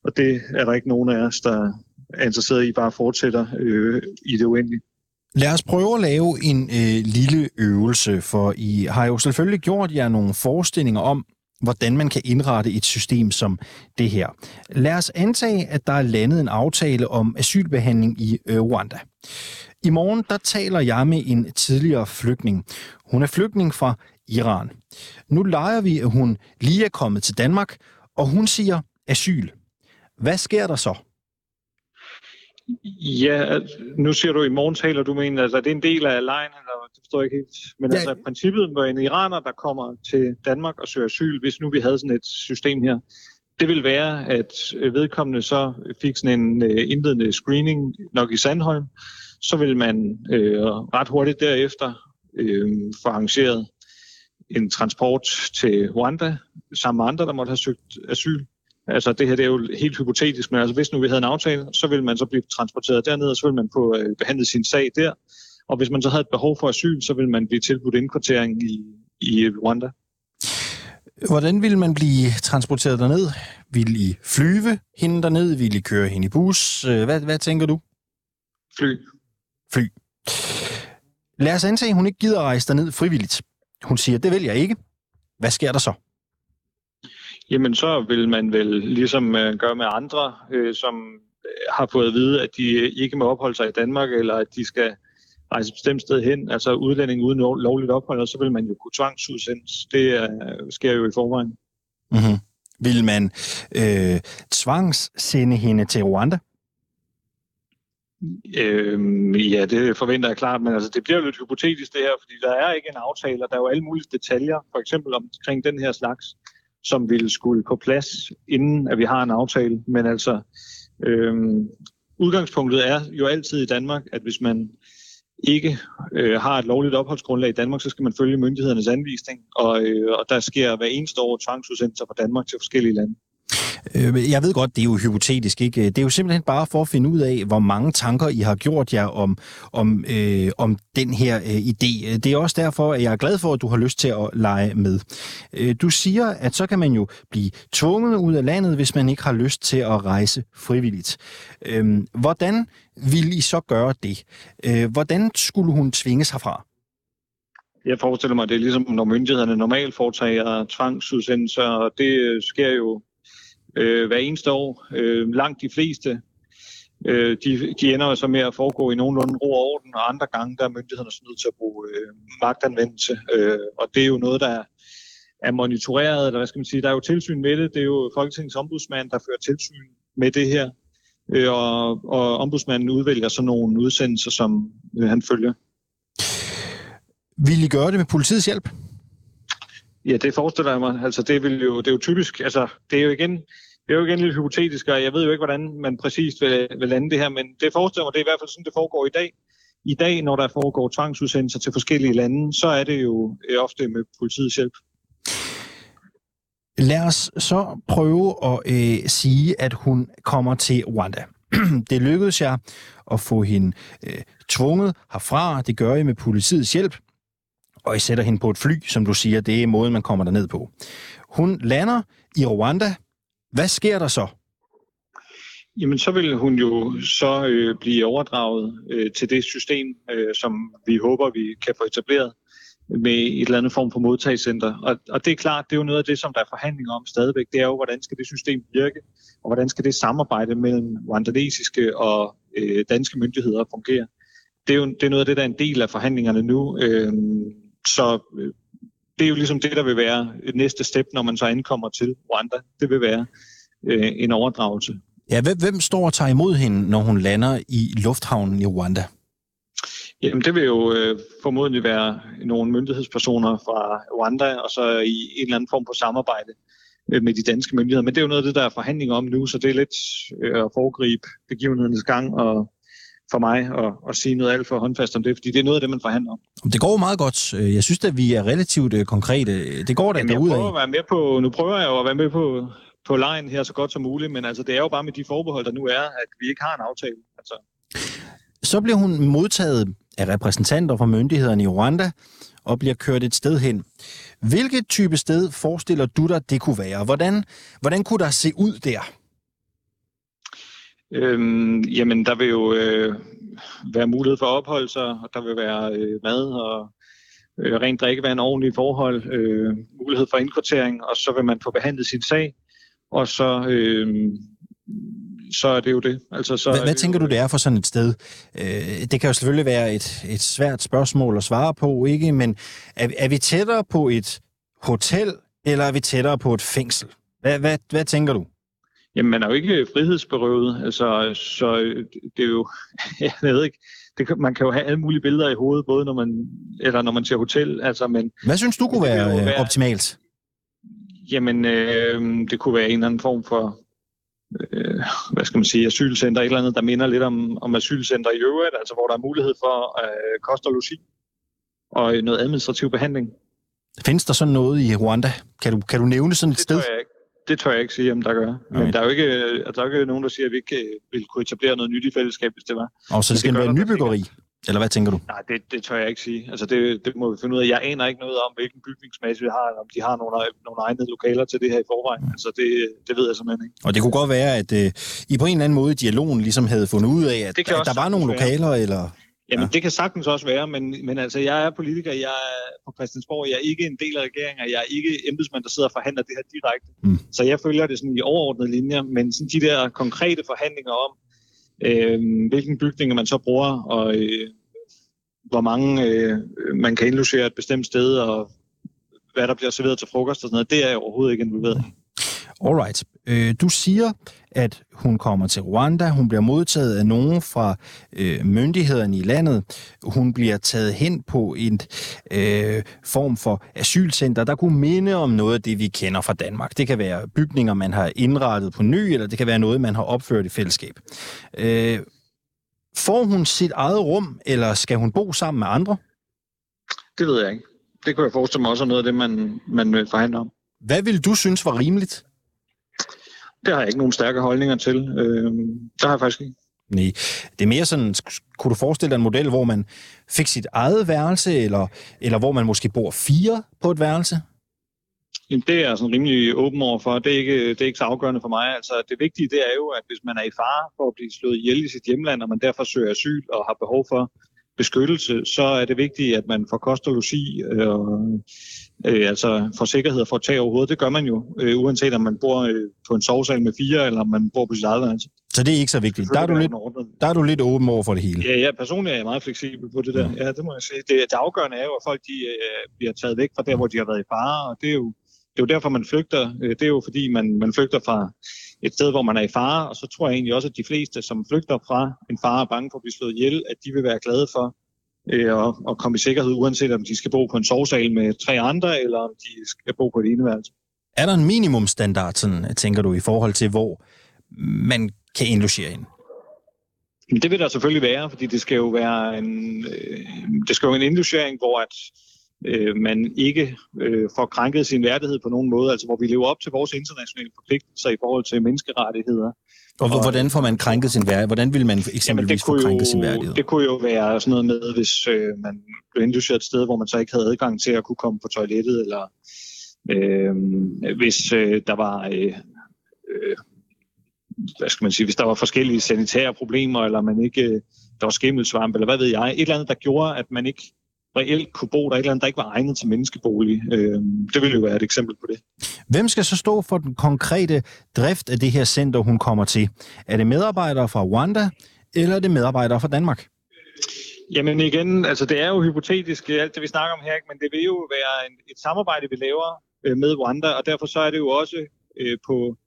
Og det er der ikke nogen af os, der er interesseret i, bare fortsætter øh, i det uendelige. Lad os prøve at lave en øh, lille øvelse, for I har jo selvfølgelig gjort jer nogle forestillinger om, hvordan man kan indrette et system som det her. Lad os antage, at der er landet en aftale om asylbehandling i øh, Rwanda. I morgen der taler jeg med en tidligere flygtning. Hun er flygtning fra Iran. Nu leger vi, at hun lige er kommet til Danmark, og hun siger asyl. Hvad sker der så? Ja, nu siger du, i morgen taler du med altså er det en del af lejen, eller det forstår jeg ikke helt. Men ja. altså princippet med en iraner, der kommer til Danmark og søger asyl, hvis nu vi havde sådan et system her, det vil være, at vedkommende så fik sådan en uh, indledende screening nok i Sandholm, så vil man øh, ret hurtigt derefter øh, få arrangeret en transport til Rwanda sammen med andre, der måtte have søgt asyl. Altså det her det er jo helt hypotetisk, men altså hvis nu vi havde en aftale, så ville man så blive transporteret derned, og så ville man få øh, behandlet sin sag der. Og hvis man så havde et behov for asyl, så ville man blive tilbudt indkvartering i, i Rwanda. Hvordan vil man blive transporteret derned? Vil I flyve hende derned? Vil I køre hende i bus? Øh, hvad, hvad tænker du? Fly fly. Lad os antage, at hun ikke gider rejse ned frivilligt. Hun siger, det vil jeg ikke. Hvad sker der så? Jamen, så vil man vel ligesom øh, gøre med andre, øh, som øh, har fået at vide, at de ikke må opholde sig i Danmark, eller at de skal rejse et bestemt sted hen, altså udlænding uden lovligt ophold, og så vil man jo kunne tvangsudsendes. Det øh, sker jo i forvejen. Mm-hmm. Vil man øh, tvangssende hende til Rwanda? Øhm, ja, det forventer jeg klart, men altså, det bliver jo lidt hypotetisk det her, fordi der er ikke en aftale, og der er jo alle mulige detaljer, for eksempel omkring den her slags, som ville skulle på plads, inden at vi har en aftale. Men altså, øhm, udgangspunktet er jo altid i Danmark, at hvis man ikke øh, har et lovligt opholdsgrundlag i Danmark, så skal man følge myndighedernes anvisning, og, øh, og der sker hver eneste år tvangsudsendelser fra Danmark til forskellige lande. Øh, jeg ved godt, det er jo hypotetisk, ikke? Det er jo simpelthen bare for at finde ud af, hvor mange tanker I har gjort jer om, om, øh, om den her øh, idé. Det er også derfor, at jeg er glad for, at du har lyst til at lege med. Øh, du siger, at så kan man jo blive tvunget ud af landet, hvis man ikke har lyst til at rejse frivilligt. Øh, hvordan vil I så gøre det? Øh, hvordan skulle hun tvinges herfra? Jeg forestiller mig, at det er ligesom, når myndighederne normalt foretager tvangsudsendelser, og det øh, sker jo øh, hver eneste år. Øh, langt de fleste, øh, de, de ender så med at foregå i nogenlunde ro og orden, og andre gange, der er myndighederne så nødt til at bruge øh, magtanvendelse. Øh, og det er jo noget, der er monitoreret, eller hvad skal man sige, der er jo tilsyn med det. Det er jo Folketingets ombudsmand, der fører tilsyn med det her. Øh, og, og ombudsmanden udvælger så nogle udsendelser, som øh, han følger. Vil I gøre det med politiets hjælp? Ja, det forestiller jeg mig. Altså, det, vil jo, det er jo typisk, altså, det er jo igen, det er jo igen lidt hypotetisk, og jeg ved jo ikke, hvordan man præcist vil, vil lande det her, men det forestiller mig, det er i hvert fald sådan, det foregår i dag. I dag, når der foregår tvangsudsendelser til forskellige lande, så er det jo øh, ofte med politiets hjælp. Lad os så prøve at øh, sige, at hun kommer til Rwanda. det lykkedes jeg at få hende øh, tvunget herfra. Det gør jeg med politiets hjælp og I sætter hende på et fly, som du siger, det er måden, man kommer ned på. Hun lander i Rwanda. Hvad sker der så? Jamen, så vil hun jo så øh, blive overdraget øh, til det system, øh, som vi håber, vi kan få etableret med et eller andet form for modtagscenter. Og, og det er klart, det er jo noget af det, som der er forhandlinger om stadigvæk. Det er jo, hvordan skal det system virke, og hvordan skal det samarbejde mellem rwandanesiske og øh, danske myndigheder fungere. Det er jo det er noget af det, der er en del af forhandlingerne nu. Øh, så øh, det er jo ligesom det, der vil være et næste step, når man så ankommer til Rwanda. Det vil være øh, en overdragelse. Ja, hvem, hvem står og tager imod hende, når hun lander i lufthavnen i Rwanda? Jamen, det vil jo øh, formodentlig være nogle myndighedspersoner fra Rwanda, og så i en eller anden form for samarbejde øh, med de danske myndigheder. Men det er jo noget af det, der er forhandling om nu, så det er lidt øh, at foregribe begivenhedernes gang og for mig at, at sige noget alt for håndfast om det, fordi det er noget af det, man forhandler om. Det går meget godt. Jeg synes at vi er relativt øh, konkrete. Det går da derude af. At være med på, nu prøver jeg jo at være med på, på lejen her så godt som muligt, men altså, det er jo bare med de forbehold, der nu er, at vi ikke har en aftale. Altså. Så bliver hun modtaget af repræsentanter fra myndighederne i Rwanda og bliver kørt et sted hen. Hvilket type sted forestiller du dig, det kunne være? Hvordan, hvordan kunne der se ud der? Øhm, jamen, der vil jo øh, være mulighed for at opholde sig, og der vil være øh, mad og øh, rent drikkevand, ordentlige forhold, øh, mulighed for indkvartering, og så vil man få behandlet sin sag, og så, øh, så er det jo det. Altså, så hvad, hvad tænker jo, du, det er for sådan et sted? Øh, det kan jo selvfølgelig være et, et svært spørgsmål at svare på, ikke? Men er, er vi tættere på et hotel, eller er vi tættere på et fængsel? Hvad, hvad, hvad tænker du? Jamen, man er jo ikke frihedsberøvet, altså, så det er jo, jeg ved ikke, det, man kan jo have alle mulige billeder i hovedet, både når man, eller når man ser hotel, altså, men... Hvad synes du kunne være, være optimalt? Jamen, øh, det kunne være en eller anden form for, øh, hvad skal man sige, asylcenter, et eller andet, der minder lidt om, om asylcenter i øvrigt, altså hvor der er mulighed for øh, kost og logi og noget administrativ behandling. Findes der sådan noget i Rwanda? Kan du, kan du nævne sådan et det sted? Det jeg ikke det tør jeg ikke sige, om der gør. Men okay. der er jo ikke, altså, der er ikke nogen, der siger, at vi ikke øh, vil kunne etablere noget nyt i fællesskab, hvis det var. Og så det skal det være nybyggeri? Eller hvad tænker du? Nej, det, det tør jeg ikke sige. Altså det, det må vi finde ud af. Jeg aner ikke noget om, hvilken bygningsmasse vi har, eller om de har nogle, nogle egne lokaler til det her i forvejen. Mm. Altså det, det ved jeg simpelthen ikke. Og det kunne godt være, at uh, I på en eller anden måde dialogen ligesom havde fundet ud af, at, at der var nogle lokaler, eller... Jamen, ja. det kan sagtens også være, men, men altså, jeg er politiker, jeg er på Christiansborg, jeg er ikke en del af regeringen, og jeg er ikke embedsmand, der sidder og forhandler det her direkte. Mm. Så jeg følger det sådan i overordnede linjer, men sådan de der konkrete forhandlinger om, øh, hvilken bygninger man så bruger, og øh, hvor mange øh, man kan indlogere et bestemt sted, og hvad der bliver serveret til frokost og sådan noget, det er jeg overhovedet ikke involveret i. Alright. Øh, du siger, at hun kommer til Rwanda, hun bliver modtaget af nogen fra øh, myndighederne i landet, hun bliver taget hen på en øh, form for asylcenter, der kunne minde om noget af det, vi kender fra Danmark. Det kan være bygninger, man har indrettet på ny, eller det kan være noget, man har opført i fællesskab. Øh, får hun sit eget rum, eller skal hun bo sammen med andre? Det ved jeg ikke. Det kunne jeg forestille mig også er noget af det, man, man forhandler om. Hvad vil du synes var rimeligt? Det har jeg ikke nogen stærke holdninger til. Øh, det har jeg faktisk ikke. Nej, det er mere sådan, kunne du forestille dig en model, hvor man fik sit eget værelse, eller, eller hvor man måske bor fire på et værelse? Jamen, det er jeg sådan rimelig åben over for. Det er, ikke, det er ikke så afgørende for mig. Altså, det vigtige det er jo, at hvis man er i fare for at blive slået ihjel i sit hjemland, og man derfor søger asyl og har behov for beskyttelse, så er det vigtigt, at man får kost og logi, øh, øh, altså for sikkerhed for at tage overhovedet. Det gør man jo, øh, uanset om man bor øh, på en sovesal med fire, eller om man bor på sit eget værelse. Så det er ikke så vigtigt. Der er, du lidt, der er du lidt åben over for det hele. Ja, ja personligt er jeg meget fleksibel på det der. Ja, det må jeg sige. Det, det afgørende er jo, at folk de, øh, bliver taget væk fra der, hvor de har været i fare, og det er jo, det er jo derfor, man flygter. Øh, det er jo fordi, man, man flygter fra et sted, hvor man er i fare, og så tror jeg egentlig også, at de fleste, som flygter fra en fare og bange for at blive slået ihjel, at de vil være glade for øh, at, at komme i sikkerhed, uanset om de skal bo på en sovesal med tre andre, eller om de skal bo på et eneværelse. Er der en minimumstandard, sådan, tænker du, i forhold til, hvor man kan indlogere ind? Det vil der selvfølgelig være, fordi det skal jo være en, øh, det skal jo en indlogering, hvor at øh, man ikke øh, får krænket sin værdighed på nogen måde, altså hvor vi lever op til vores internationale forpligtelser i forhold til menneskerettigheder. Og, og hvordan får man krænket sin værdighed? Hvordan vil man eksempelvis få krænket jo, sin værdighed? Det kunne jo være sådan noget med, hvis øh, man blev indlogeret et sted, hvor man så ikke havde adgang til at kunne komme på toilettet, eller øh, hvis øh, der var... Øh, øh, hvad skal man sige, hvis der var forskellige sanitære problemer, eller man ikke, øh, der var skimmelsvamp, eller hvad ved jeg, et eller andet, der gjorde, at man ikke reelt kunne bo der, et eller andet, der ikke var egnet til menneskebolig. Øh, det ville jo være et eksempel på det. Hvem skal så stå for den konkrete drift af det her center, hun kommer til? Er det medarbejdere fra Rwanda, eller er det medarbejdere fra Danmark? Jamen igen, altså det er jo hypotetisk, alt det vi snakker om her, men det vil jo være en, et samarbejde, vi laver øh, med Rwanda, og derfor så er det jo også øh, på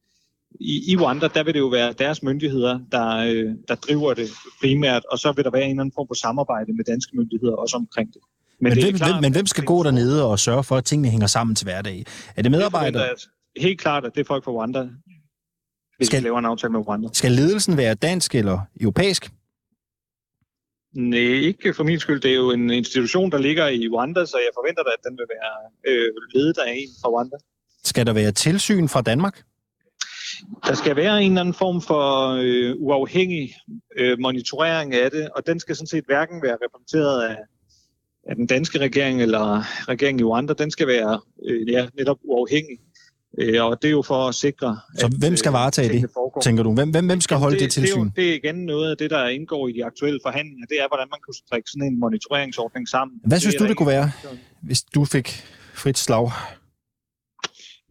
i, i Rwanda, der vil det jo være deres myndigheder, der, øh, der driver det primært, og så vil der være en eller anden form for samarbejde med danske myndigheder også omkring det. Men, men, det hvem, klart, men hvem skal gå dernede og sørge for, at tingene hænger sammen til hverdag? Er det medarbejdere? Det er helt klart, at det er folk fra Rwanda, hvis skal, vi laver en aftale med Rwanda. Skal ledelsen være dansk eller europæisk? Nej, ikke for min skyld. Det er jo en institution, der ligger i Rwanda, så jeg forventer da, at den vil være øh, ledet af en fra Rwanda. Skal der være tilsyn fra Danmark? Der skal være en eller anden form for øh, uafhængig øh, monitorering af det, og den skal sådan set hverken være repræsenteret af, af den danske regering eller regeringen i Rwanda. Den skal være øh, ja, netop uafhængig. Øh, og det er jo for at sikre... Så at, hvem skal øh, varetage det, foregår. tænker du? Hvem, hvem, hvem skal holde det, det tilsyn? Det er, jo, det er igen noget af det, der indgår i de aktuelle forhandlinger. Det er, hvordan man kunne strikke sådan en monitoreringsordning sammen. Hvad synes du, det kunne være, hvis du fik frit slag?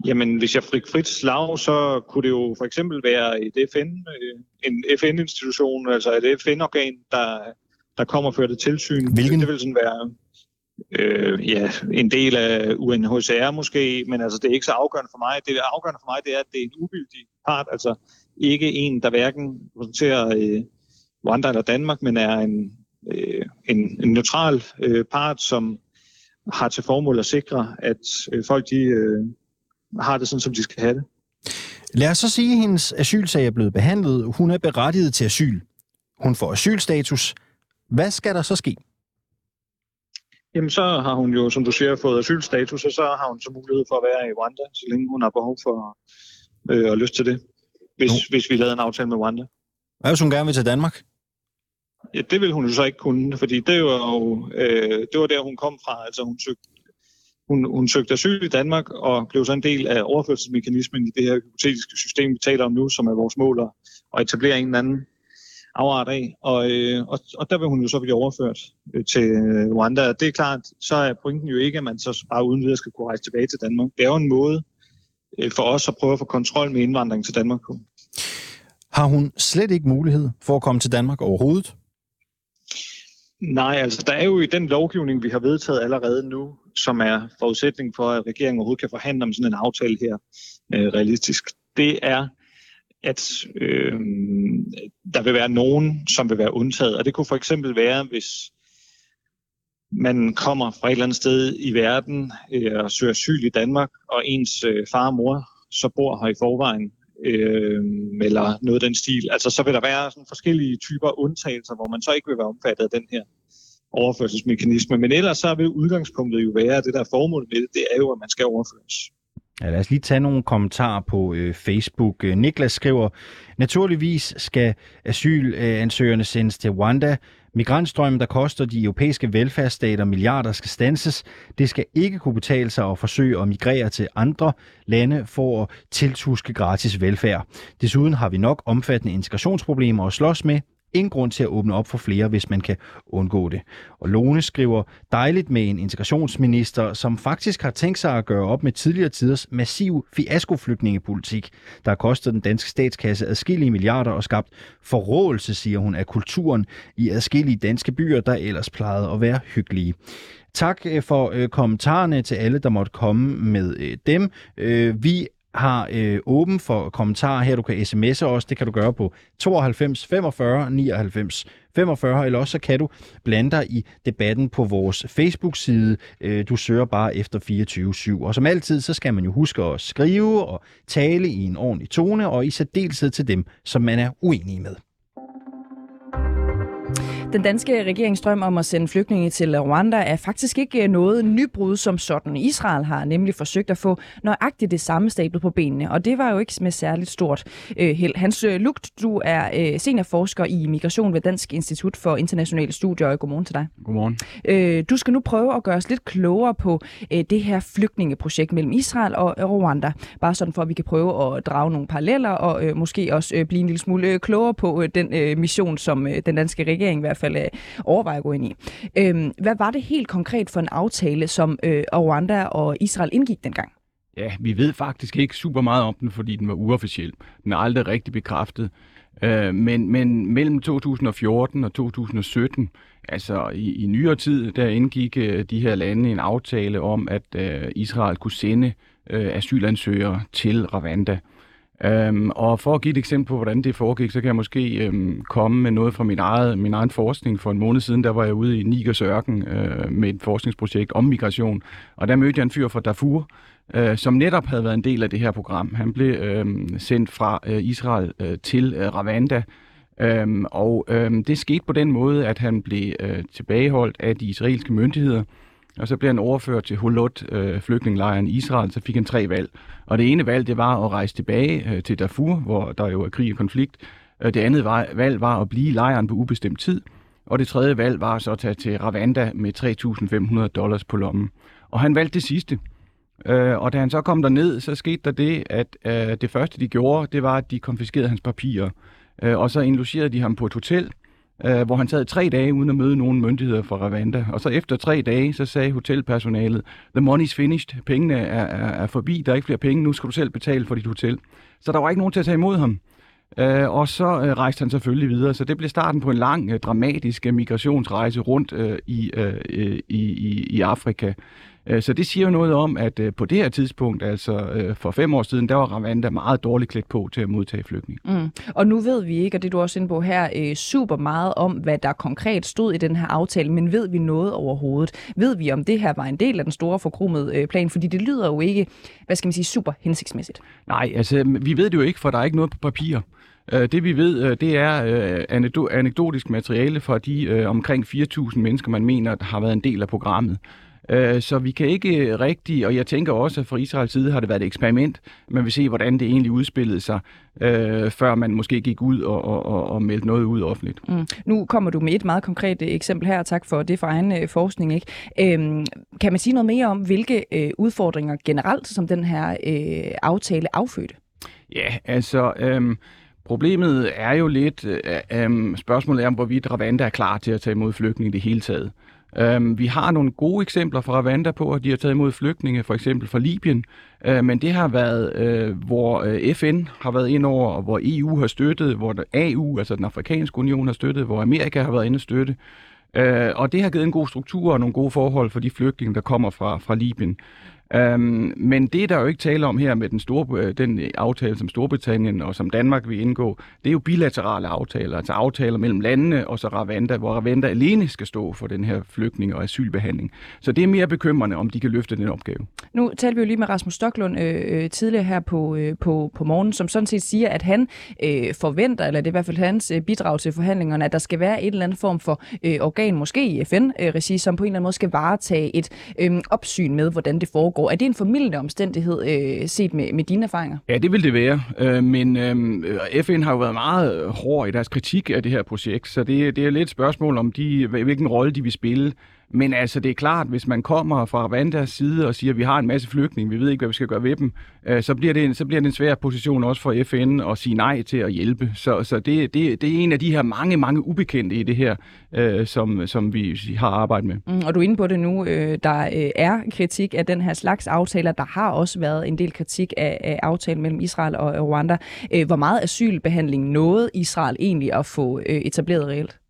Jamen, hvis jeg fik frit slag, så kunne det jo for eksempel være et FN, øh, en FN-institution, altså et FN-organ, der, der kommer og fører det tilsyn. Hvilken? Det vil sådan være øh, ja, en del af UNHCR måske, men altså det er ikke så afgørende for mig. Det er afgørende for mig, det er, at det er en uvildig part, altså ikke en, der hverken repræsenterer øh, Rwanda eller Danmark, men er en, øh, en, en neutral øh, part, som har til formål at sikre, at øh, folk de øh, har det sådan, som de skal have det. Lad os så sige, at hendes asylsag er blevet behandlet. Hun er berettiget til asyl. Hun får asylstatus. Hvad skal der så ske? Jamen, så har hun jo, som du siger, fået asylstatus, og så har hun så mulighed for at være i Rwanda, så længe hun har behov for øh, og lyst til det, hvis, hvis vi lavede en aftale med Rwanda. Hvad hvis hun gerne vil til Danmark? Ja, det vil hun jo så ikke kunne, fordi det var jo øh, det var der, hun kom fra. Altså, hun søgte hun, hun søgte asyl i Danmark og blev så en del af overførselsmekanismen i det her hypotetiske system, vi taler om nu, som er vores mål at etablere en eller anden afart af. Og, øh, og, og der vil hun jo så blive overført øh, til Rwanda. Det er klart, så er pointen jo ikke, at man så bare uden videre skal kunne rejse tilbage til Danmark. Det er jo en måde øh, for os at prøve at få kontrol med indvandringen til Danmark på. Har hun slet ikke mulighed for at komme til Danmark overhovedet? Nej, altså der er jo i den lovgivning, vi har vedtaget allerede nu, som er forudsætning for, at regeringen overhovedet kan forhandle om sådan en aftale her øh, realistisk, det er, at øh, der vil være nogen, som vil være undtaget. Og det kunne for eksempel være, hvis man kommer fra et eller andet sted i verden øh, og søger asyl i Danmark, og ens øh, far og mor så bor her i forvejen, øh, eller noget af den stil. Altså så vil der være sådan forskellige typer undtagelser, hvor man så ikke vil være omfattet af den her overførselsmekanisme. Men ellers så vil udgangspunktet jo være, at det der formål med det, det er jo, at man skal overføres. Ja, lad os lige tage nogle kommentarer på øh, Facebook. Øh, Niklas skriver, naturligvis skal asylansøgerne sendes til Rwanda. Migrantstrømmen, der koster de europæiske velfærdsstater milliarder, skal stanses. Det skal ikke kunne betale sig at forsøge at migrere til andre lande for at tiltuske gratis velfærd. Desuden har vi nok omfattende integrationsproblemer at slås med, ingen grund til at åbne op for flere, hvis man kan undgå det. Og Lone skriver, dejligt med en integrationsminister, som faktisk har tænkt sig at gøre op med tidligere tiders massiv fiaskoflygtningepolitik, der har kostet den danske statskasse adskillige milliarder og skabt forrådelse, siger hun, af kulturen i adskillige danske byer, der ellers plejede at være hyggelige. Tak øh, for øh, kommentarerne til alle, der måtte komme med øh, dem. Øh, vi har øh, åben for kommentarer her. Du kan sms'e os. Det kan du gøre på 92 45 99 45, eller også så kan du blande dig i debatten på vores Facebook-side. Øh, du søger bare efter 24-7. Og som altid, så skal man jo huske at skrive og tale i en ordentlig tone, og i særdeleshed til dem, som man er uenig med. Den danske regeringsdrøm om at sende flygtninge til Rwanda er faktisk ikke noget nybrud som sådan. Israel har nemlig forsøgt at få nøjagtigt det samme stablet på benene, og det var jo ikke med særligt stort øh, held. Hans øh, Lugt, du er øh, seniorforsker i migration ved Dansk Institut for Internationale Studier, og godmorgen til dig. Godmorgen. Øh, du skal nu prøve at gøre os lidt klogere på øh, det her flygtningeprojekt mellem Israel og øh, Rwanda, bare sådan for at vi kan prøve at drage nogle paralleller og øh, måske også øh, blive en lille smule øh, klogere på øh, den øh, mission, som øh, den danske regering i hvert fald øh, overveje at gå ind i. Øh, hvad var det helt konkret for en aftale, som øh, Rwanda og Israel indgik dengang? Ja, vi ved faktisk ikke super meget om den, fordi den var uofficiel. Den er aldrig rigtig bekræftet. Øh, men, men mellem 2014 og 2017, altså i, i nyere tid, der indgik øh, de her lande en aftale om, at øh, Israel kunne sende øh, asylansøgere til Rwanda. Øhm, og for at give et eksempel på, hvordan det foregik, så kan jeg måske øhm, komme med noget fra min, egen, min egen forskning. For en måned siden, der var jeg ude i Nigers ørken øh, med et forskningsprojekt om migration. Og der mødte jeg en fyr fra Darfur, øh, som netop havde været en del af det her program. Han blev øh, sendt fra øh, Israel øh, til øh, Rwanda, Øhm, og øhm, det skete på den måde, at han blev øh, tilbageholdt af de israelske myndigheder, og så blev han overført til Hulot, øh, flygtningelejren i Israel, så fik han tre valg. Og det ene valg, det var at rejse tilbage øh, til Darfur, hvor der jo er krig og konflikt. Øh, det andet var, valg var at blive i lejren på ubestemt tid. Og det tredje valg var så at tage til Ravanda med 3.500 dollars på lommen. Og han valgte det sidste. Øh, og da han så kom derned, så skete der det, at øh, det første de gjorde, det var, at de konfiskerede hans papirer. Øh, og så indlogerede de ham på et hotel, øh, hvor han sad tre dage uden at møde nogen myndigheder fra Rwanda. Og så efter tre dage, så sagde hotelpersonalet, the money's finished, pengene er, er, er forbi, der er ikke flere penge, nu skal du selv betale for dit hotel. Så der var ikke nogen til at tage imod ham. Øh, og så øh, rejste han selvfølgelig videre, så det blev starten på en lang, øh, dramatisk migrationsrejse rundt øh, i, øh, øh i, i, i Afrika. Øh, så det siger jo noget om, at øh, på det her tidspunkt, altså øh, for fem år siden, der var Rwanda meget dårligt klædt på til at modtage flygtninge. Mm. Og nu ved vi ikke, og det er du også inde på her, super meget om, hvad der konkret stod i den her aftale, men ved vi noget overhovedet? Ved vi, om det her var en del af den store forkrumede plan? Fordi det lyder jo ikke, hvad skal man sige, super hensigtsmæssigt. Nej, altså vi ved det jo ikke, for der er ikke noget på papir. Det vi ved, det er anekdotisk materiale fra de omkring 4.000 mennesker, man mener har været en del af programmet. Øh, så vi kan ikke rigtig, og jeg tænker også, at fra Israels side har det været et eksperiment. Man vil se, hvordan det egentlig udspillede sig, øh, før man måske gik ud og, og, og, og meldte noget ud offentligt. Mm. Nu kommer du med et meget konkret øh, eksempel her, tak for det for egen øh, forskning. Ikke? Øhm, kan man sige noget mere om, hvilke øh, udfordringer generelt, som den her øh, aftale affødte? Ja, altså... Øh, Problemet er jo lidt, øh, øh, spørgsmålet er, om hvorvidt Ravanda er klar til at tage imod flygtninge det hele taget. Um, vi har nogle gode eksempler fra Rwanda på, at de har taget imod flygtninge, for eksempel fra Libyen, øh, men det har været, øh, hvor øh, FN har været ind over, og hvor EU har støttet, hvor AU, altså den afrikanske union, har støttet, hvor Amerika har været inde og støtte. Øh, og det har givet en god struktur og nogle gode forhold for de flygtninge, der kommer fra, fra Libyen. Øhm, men det, der jo ikke tale om her med den, store, øh, den aftale, som Storbritannien og som Danmark vil indgå, det er jo bilaterale aftaler, altså aftaler mellem landene og så Ravanda, hvor Ravanda alene skal stå for den her flygtning- og asylbehandling. Så det er mere bekymrende, om de kan løfte den opgave. Nu talte vi jo lige med Rasmus Stoklund øh, øh, tidligere her på, øh, på, på morgen, som sådan set siger, at han øh, forventer, eller det er i hvert fald hans øh, bidrag til forhandlingerne, at der skal være et eller andet form for øh, organ, måske i FN-regi, øh, som på en eller anden måde skal varetage et øh, opsyn med, hvordan det foregår foregår. Er det en formidlende omstændighed øh, set med, med dine erfaringer? Ja, det vil det være, øh, men øh, FN har jo været meget hård i deres kritik af det her projekt, så det, det er lidt et spørgsmål om, de, hvilken rolle de vil spille. Men altså, det er klart, hvis man kommer fra Rwandas side og siger, at vi har en masse flygtninge, vi ved ikke, hvad vi skal gøre ved dem, øh, så, bliver det en, så bliver det en svær position også for FN at sige nej til at hjælpe. Så, så det, det, det er en af de her mange, mange ubekendte i det her, øh, som, som vi har arbejdet med. Mm, og du er inde på det nu. Øh, der øh, er kritik af den her slags aftaler. Der har også været en del kritik af, af aftalen mellem Israel og Rwanda. Øh, hvor meget asylbehandling nåede Israel egentlig at få øh, etableret reelt?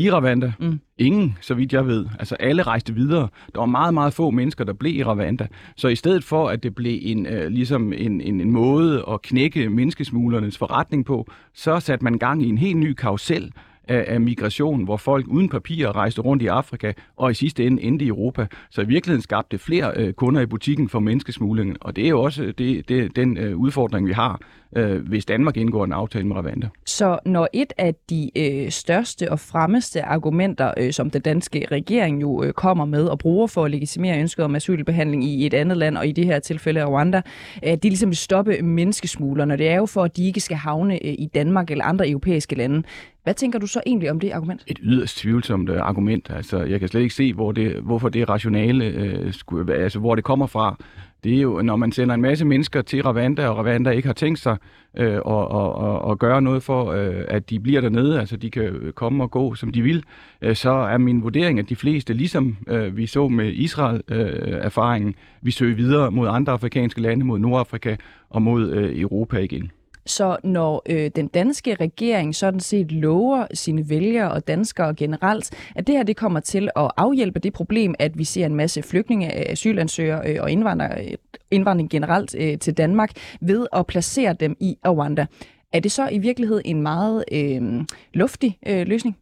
I Rwanda? Mm. Ingen, så vidt jeg ved. Altså alle rejste videre. Der var meget, meget få mennesker, der blev i Rwanda. Så i stedet for, at det blev en, øh, ligesom en, en, en måde at knække menneskesmuglernes forretning på, så satte man gang i en helt ny karusel, af, af migration, hvor folk uden papirer rejste rundt i Afrika, og i sidste ende endte i Europa. Så i virkeligheden skabte flere øh, kunder i butikken for menneskesmuglingen, og det er jo også det, det, den øh, udfordring, vi har, øh, hvis Danmark indgår en aftale med Rwanda. Så når et af de øh, største og fremmeste argumenter, øh, som den danske regering jo øh, kommer med og bruger for at legitimere ønsket om asylbehandling i et andet land, og i det her tilfælde Rwanda, øh, det er ligesom at stoppe menneskesmuglerne. Det er jo for, at de ikke skal havne øh, i Danmark eller andre europæiske lande. Hvad tænker du så egentlig om det argument? Et yderst tvivlsomt uh, argument. Altså, jeg kan slet ikke se, hvor det, hvorfor det rationale, uh, skulle, altså, hvor det kommer fra. Det er jo, når man sender en masse mennesker til Rwanda, og Rwanda ikke har tænkt sig øh, at, at, at gøre noget for, øh, at de bliver dernede, altså de kan komme og gå, som de vil, øh, så er min vurdering, at de fleste, ligesom øh, vi så med Israel-erfaringen, øh, vi søger videre mod andre afrikanske lande, mod Nordafrika og mod øh, Europa igen. Så når øh, den danske regering sådan set lover sine vælgere og danskere generelt, at det her det kommer til at afhjælpe det problem, at vi ser en masse flygtninge, øh, asylansøgere øh, og indvandrere, øh, indvandring generelt øh, til Danmark ved at placere dem i Rwanda. Er det så i virkeligheden en meget øh, luftig øh, løsning?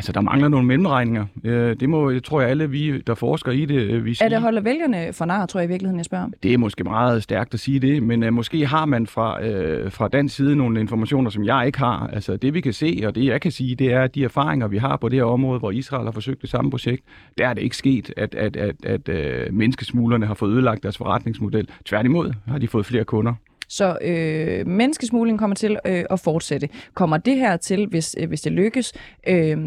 Altså, der mangler nogle mellemregninger. Det må, jeg tror jeg, alle vi, der forsker i det, vi siger. Er det holder vælgerne for nar, tror jeg i virkeligheden, jeg spørger om? Det er måske meget stærkt at sige det, men uh, måske har man fra, uh, fra den side nogle informationer, som jeg ikke har. Altså, det vi kan se, og det jeg kan sige, det er, at de erfaringer, vi har på det her område, hvor Israel har forsøgt det samme projekt, der er det ikke sket, at, at, at, at uh, menneskesmuglerne har fået ødelagt deres forretningsmodel. Tværtimod har de fået flere kunder. Så øh, menneskesmugling kommer til øh, at fortsætte. Kommer det her til, hvis, øh, hvis det lykkes, øh,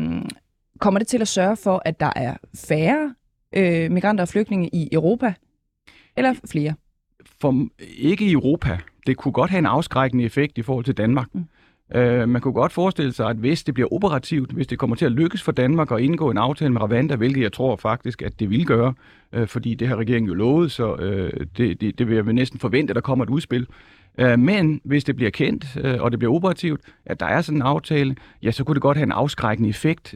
kommer det til at sørge for, at der er færre øh, migranter og flygtninge i Europa? Eller flere? For, ikke i Europa. Det kunne godt have en afskrækkende effekt i forhold til Danmark. Mm. Øh, man kunne godt forestille sig, at hvis det bliver operativt, hvis det kommer til at lykkes for Danmark at indgå en aftale med Rwanda, hvilket jeg tror faktisk, at det vil gøre, øh, fordi det har regeringen jo lovet, så øh, det, det, det vil jeg næsten forvente, at der kommer et udspil. Øh, men hvis det bliver kendt, og det bliver operativt, at der er sådan en aftale, ja, så kunne det godt have en afskrækkende effekt,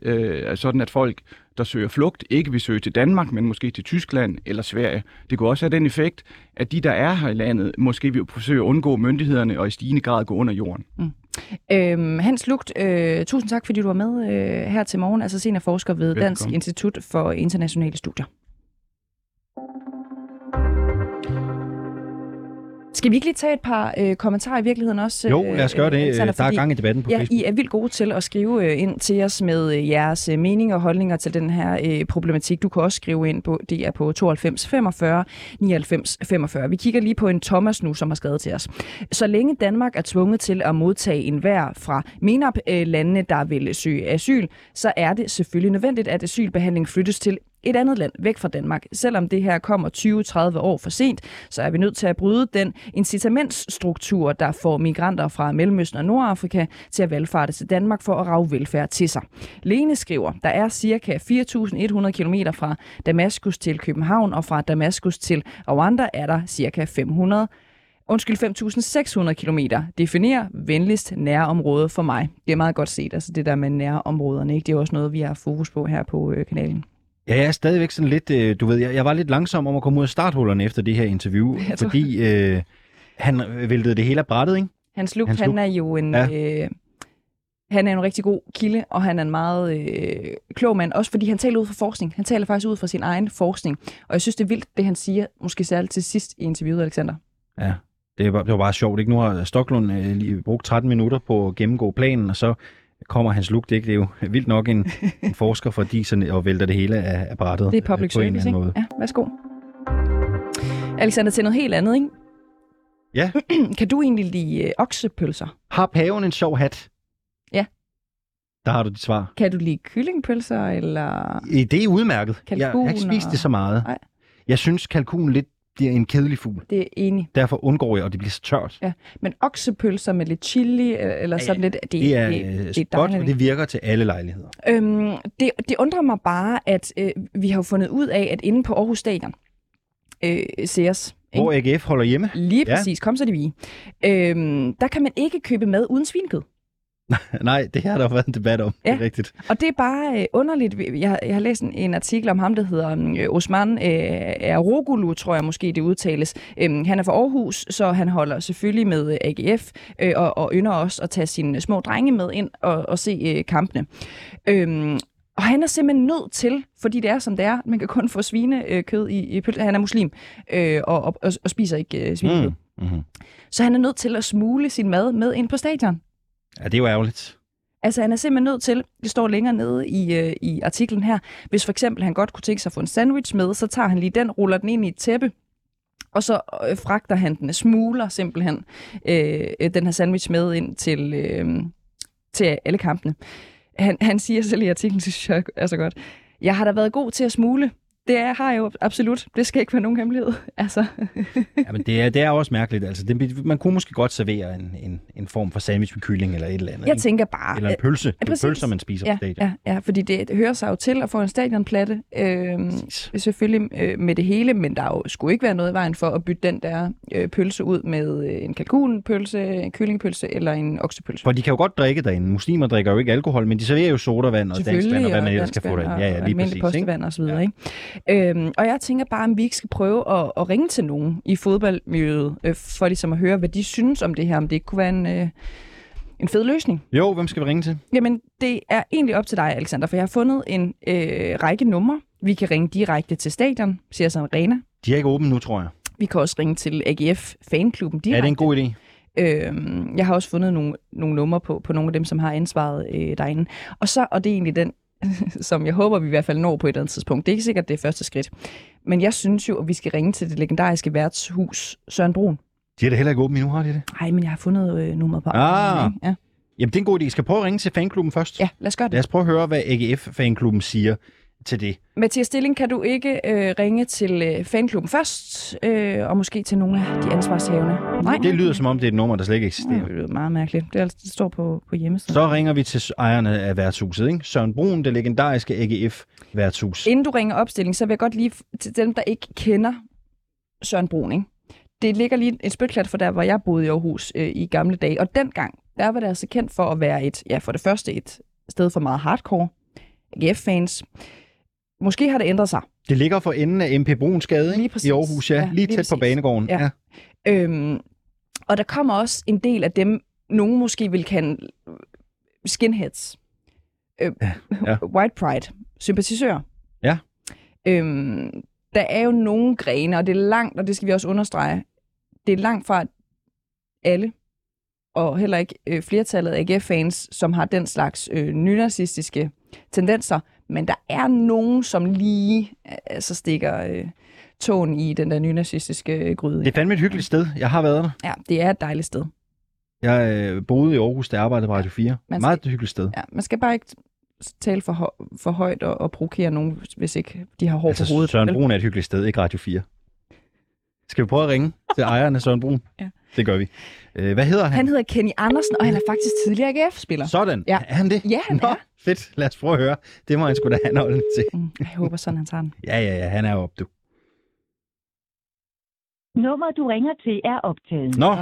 sådan at folk, der søger flugt, ikke vil søge til Danmark, men måske til Tyskland eller Sverige. Det kunne også have den effekt, at de, der er her i landet, måske vil forsøge at undgå myndighederne og i stigende grad gå under jorden. Mm. Øhm, Hans Lugt, øh, tusind tak, fordi du var med øh, her til morgen, altså seniorforsker ved Velkommen. Dansk Institut for Internationale Studier. Skal vi ikke lige tage et par øh, kommentarer i virkeligheden også? Jo, lad os gøre det. Alexander, der er gang i debatten på ja, Facebook. I er vildt gode til at skrive øh, ind til os med øh, jeres øh, meninger og holdninger til den her øh, problematik. Du kan også skrive ind på, det er på 92 45 99 45. Vi kigger lige på en Thomas nu, som har skrevet til os. Så længe Danmark er tvunget til at modtage en vær fra MENAP-landene, der vil søge asyl, så er det selvfølgelig nødvendigt, at asylbehandling flyttes til et andet land væk fra Danmark. Selvom det her kommer 20-30 år for sent, så er vi nødt til at bryde den incitamentsstruktur, der får migranter fra Mellemøsten og Nordafrika til at valgfarte til Danmark for at rave velfærd til sig. Lene skriver, der er ca. 4.100 km fra Damaskus til København, og fra Damaskus til Rwanda er der ca. 500 Undskyld, 5.600 km. Definerer venligst nærområde for mig. Det er meget godt set, altså det der med nærområderne. Ikke? Det er også noget, vi har fokus på her på øh, kanalen. Ja, jeg er stadigvæk sådan lidt, øh, du ved, jeg, jeg var lidt langsom om at komme ud af starthullerne efter det her interview, fordi øh, han væltede det hele af brættet, ikke? Hans Luke, Hans han er jo en... Ja. Øh, han er en rigtig god kilde, og han er en meget øh, klog mand, også fordi han taler ud fra forskning. Han taler faktisk ud fra sin egen forskning, og jeg synes, det er vildt, det han siger, måske særligt til sidst i interviewet, Alexander. Ja, det var, det var bare sjovt, ikke? Nu har Stoklund øh, lige brugt 13 minutter på at gennemgå planen, og så kommer hans look. Det, er jo vildt nok en, en forsker fra Disen og vælter det hele af, af brættet. Det er public service, ikke? Måde. Ja, værsgo. Alexander, til noget helt andet, ikke? Ja. kan du egentlig lide øh, oksepølser? Har paven en sjov hat? Ja. Der har du dit svar. Kan du lide kyllingpølser, eller... Øh, Det er udmærket. Jeg, jeg har ikke Kalkun spist og- det så meget. Nej. Jeg synes, kalkun lidt bliver en kedelig fugl. Det er enig. Derfor undgår jeg, og det bliver så tørt. Ja. Men oksepølser med lidt chili, øh, eller sådan lidt... Det, Det er, det, det, det er godt, og det virker til alle lejligheder. Øhm, det, det undrer mig bare, at øh, vi har jo fundet ud af, at inde på Aarhus Stadion, øh, Sears, ikke? Hvor AGF holder hjemme. lige Ja. præcis, kom så det vi, øhm, der kan man ikke købe mad uden svinekød. Nej, det her har der været en debat om. Det er Ja. rigtigt. Og det er bare øh, underligt. Jeg, har- jeg har læst en, en artikel om ham, der hedder øh, Osman øh, Arogulu, tror jeg måske det udtales. Øhm, han er fra Aarhus, så han holder selvfølgelig med øh, AGF, øh, og, og ynder også at tage sine små drenge med ind og, og se øh, kampene. Øhm, og han er simpelthen nødt til, fordi det er som det er, man kan kun få svinekød i, i pølse. Han er muslim øh, og, og, og, og spiser ikke øh, svinekød. Mm. Mm-hmm. Så han er nødt til at smule sin mad med ind på stadion. Ja, det er jo ærgerligt. Altså, han er simpelthen nødt til, det står længere nede i, øh, i artiklen her, hvis for eksempel han godt kunne tænke sig at få en sandwich med, så tager han lige den, ruller den ind i et tæppe, og så øh, fragter han den, smuler simpelthen øh, den her sandwich med ind til, øh, til alle kampene. Han, han siger selv i artiklen, synes jeg er så godt, jeg har da været god til at smule. Det er, har jeg jo absolut. Det skal ikke være nogen hemmelighed. Altså, Ja, men det er, det er også mærkeligt. Altså, det, man kunne måske godt servere en, en, en form for sandwich med kylling eller et eller andet. jeg ikke? tænker bare... Eller en pølse. Det er præcis. pølser, man spiser ja, på stadion. ja, ja, fordi det, det hører sig jo til at få en stadionplatte. Øh, Præcis. selvfølgelig øh, med det hele, men der er jo, skulle ikke være noget i vejen for at bytte den der øh, pølse ud med øh, en kalkunpølse, en kyllingepølse eller en oksepølse. For de kan jo godt drikke derinde. Muslimer drikker jo ikke alkohol, men de serverer jo sodavand og dansk vand og hvad man ellers kan få derinde. Ja, ja, lige præcis. Ikke? og så videre, ikke? Øhm, og jeg tænker bare, om vi ikke skal prøve at, at ringe til nogen i fodboldmiljøet, øh, for ligesom at høre, hvad de synes om det her, om det ikke kunne være en, øh, en fed løsning. Jo, hvem skal vi ringe til? Jamen, det er egentlig op til dig, Alexander, for jeg har fundet en øh, række numre. Vi kan ringe direkte til stadion, siger sådan Arena. De er ikke åbne nu, tror jeg. Vi kan også ringe til AGF fanklubben direkte. Er det en god idé? Øhm, jeg har også fundet nogle, nogle numre på, på nogle af dem, som har ansvaret øh, derinde. Og så, og det er egentlig den, som jeg håber, vi i hvert fald når på et eller andet tidspunkt. Det er ikke sikkert, det er første skridt. Men jeg synes jo, at vi skal ringe til det legendariske værtshus Søren Brun. De er da heller ikke åbne nu, har de det? Nej, men jeg har fundet øh, nummeret på. Ah. Ja. Jamen, det er en god idé. Skal prøve at ringe til fanklubben først? ja, lad os gøre Lad det. os prøve at høre, hvad AGF-fanklubben siger til det. Mathias Stilling, kan du ikke øh, ringe til øh, fanklubben først, øh, og måske til nogle af de ansvarshavende? Nej, Det lyder som om, det er et nummer, der slet ikke det eksisterer. lyder meget mærkeligt. Det, er, altså- det står på, på hjemmesiden. Så ringer vi til ejerne af værtshuset, ikke? Søren Brun, det legendariske AGF-værtshus. Inden du ringer opstilling, så vil jeg godt lige til dem, der ikke kender Søren Brun, ikke? Det ligger lige et spytklat for der, hvor jeg boede i Aarhus øh, i gamle dage. Og dengang, der var det altså kendt for at være et, ja, for det første et sted for meget hardcore AGF-fans. Måske har det ændret sig. Det ligger for enden af MP Bruns Gade, Lige præcis. I Aarhus, ja. Ja, Lige lige tæt på præcis. banegården. Ja. Ja. Øhm, og der kommer også en del af dem, nogen måske vil kalde skinheads. Øh, Ja, ja. White Pride. Sympatisører. Ja. Øhm, der er jo nogle grene, og det er langt, og det skal vi også understrege, det er langt fra alle, og heller ikke øh, flertallet af AGF-fans, som har den slags øh, nynazistiske tendenser, men der er nogen, som lige altså stikker øh, tåen i den der nynazistiske øh, gryde. Det er fandme et hyggeligt sted. Jeg har været der. Ja, det er et dejligt sted. Jeg øh, boede i Aarhus, der arbejdede på Radio 4. Man Meget et hyggeligt sted. Ja, man skal bare ikke tale for, hø- for højt og, og provokere nogen, hvis ikke de har hår på Altså, hovedet. Søren? Brun er et hyggeligt sted, ikke Radio 4. Skal vi prøve at ringe til ejeren af Søren Brun? Ja. Det gør vi. Øh, hvad hedder han? Han hedder Kenny Andersen, og han er faktisk tidligere AGF-spiller. Sådan. Ja. Er han det? Ja, han Nå, er. fedt. Lad os prøve at høre. Det må han sgu da have en holdning til. Mm, Jeg håber sådan, han tager den. Ja, ja, ja. Han er op, du. Nummer, du ringer til, er optaget. Nå,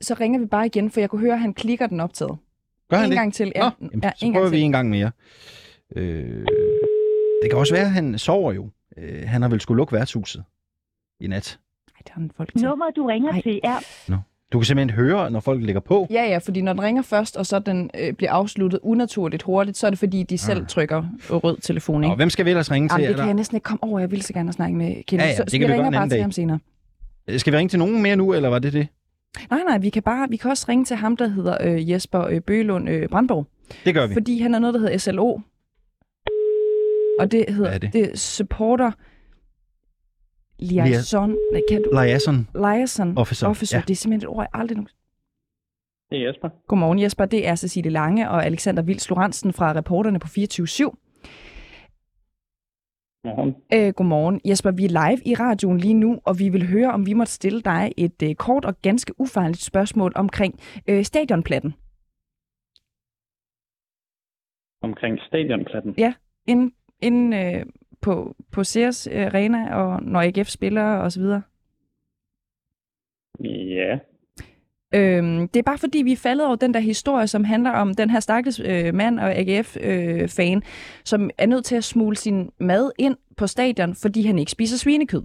Så ringer vi bare igen, for jeg kunne høre, at han klikker den optaget. gør han en det? gang til. Nå, Ja, jamen, ja, så en prøver gang vi til. en gang mere. Øh, det kan også være, at han sover jo. Øh, han har vel skulle lukke værtshuset i nat. Han folk til. Nummer, du ringer Ej. til, er Du kan simpelthen høre, når folk lægger på. Ja, ja, fordi når den ringer først, og så den øh, bliver afsluttet unaturligt hurtigt, så er det fordi, de selv Ah. trykker rød telefon, ikke? Og hvem skal vi ellers ringe til? Jamen, det Er kan jeg næsten ikke komme over. Jeg vil så gerne snakke med Kenny. Ja, ja, så, det så kan vi ringer bare til dag. ham senere. Skal vi ringe til nogen mere nu, eller var det det? Nej, nej, vi kan bare vi kan også ringe til ham, der hedder øh, Jesper øh, Bøgelund øh, Brandborg. Det gør vi. Fordi han er noget, der hedder SLO. Og det hedder Hvad er det? det er Supporter Liaison, nej, kan du? Liaison Liaison Officer. Officer. Ja. Det er simpelthen et ord, jeg aldrig nogen... Det er Jesper. Godmorgen Jesper, det er Cecilie Lange og Alexander Vils Lorentzen fra reporterne på 24 Morgen. Øh, godmorgen. Jesper, vi er live i radioen lige nu, og vi vil høre, om vi måtte stille dig et øh, kort og ganske ufarligt spørgsmål omkring øh, stadionplatten. Omkring stadionplatten. Ja. Inden, inden øh, på, på Sears øh, Arena, og når AGF spiller og så videre. Ja. Øhm, det er bare fordi, vi er faldet over den der historie, som handler om den her stakkels øh, mand og AGF-fan, øh, som er nødt til at smule sin mad ind på stadion, fordi han ikke spiser svinekød.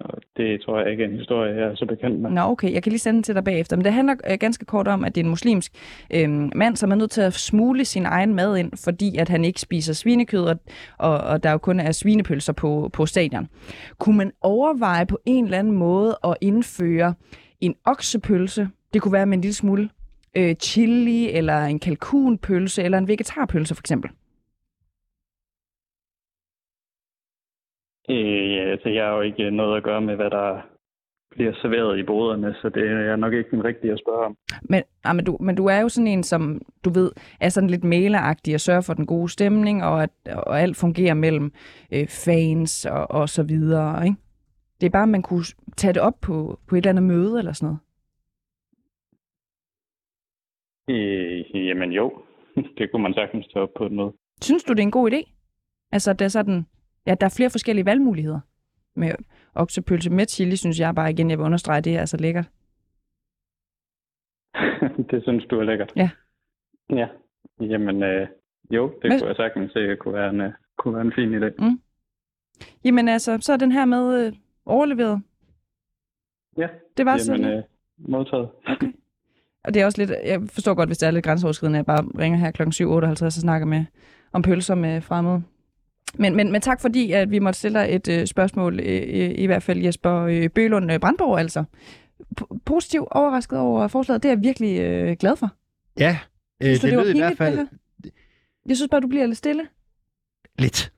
Og det tror jeg ikke er en historie, jeg er så bekendt med. Nå, okay, jeg kan lige sende den til dig bagefter. Men det handler øh, ganske kort om, at det er en muslimsk øh, mand, som er nødt til at smule sin egen mad ind, fordi at han ikke spiser svinekød, og, og, og der jo kun er svinepølser på, på stadion. Kunne man overveje på en eller anden måde at indføre en oksepølse? Det kunne være med en lille smule øh, chili, eller en kalkunpølse, eller en vegetarpølse for eksempel. Øh, ja, altså, jeg har jo ikke noget at gøre med, hvad der bliver serveret i boderne, så det er nok ikke den rigtige at spørge om. Men, ah, men, du, men du er jo sådan en, som du ved, er sådan lidt maileragtig og sørger for den gode stemning, og at og alt fungerer mellem øh, fans og, og så videre, ikke? Det er bare, at man kunne tage det op på, på et eller andet møde eller sådan noget. Øh, jamen jo, det kunne man sagtens tage op på et møde. Synes du, det er en god idé? Altså, det er sådan, ja, der er flere forskellige valgmuligheder. Med oksepølse med chili, synes jeg bare igen, jeg vil understrege, det er altså lækkert. det synes du er lækkert? Ja. Ja, jamen øh, jo, det Men- kunne jeg sagtens se kunne være en, øh, kunne være en fin idé. Mm. Jamen altså, så er den her med øh, overleveret. Ja, Det var jamen sådan. øh, modtaget. Okay. Og det er også lidt, jeg forstår godt, hvis det er lidt grænseoverskridende, at jeg bare ringer her kl. 7.58 og snakker med, om pølser med fremmede. Men, men, men tak fordi, at vi måtte stille dig et øh, spørgsmål, øh, øh, i hvert fald Jesper øh, Bølund øh, Brandborg altså. P- positiv overrasket over forslaget, det er jeg virkelig øh, glad for. Ja, øh, Synes det, det lød i hvert fald? Jeg synes bare, du bliver lidt stille. lidt.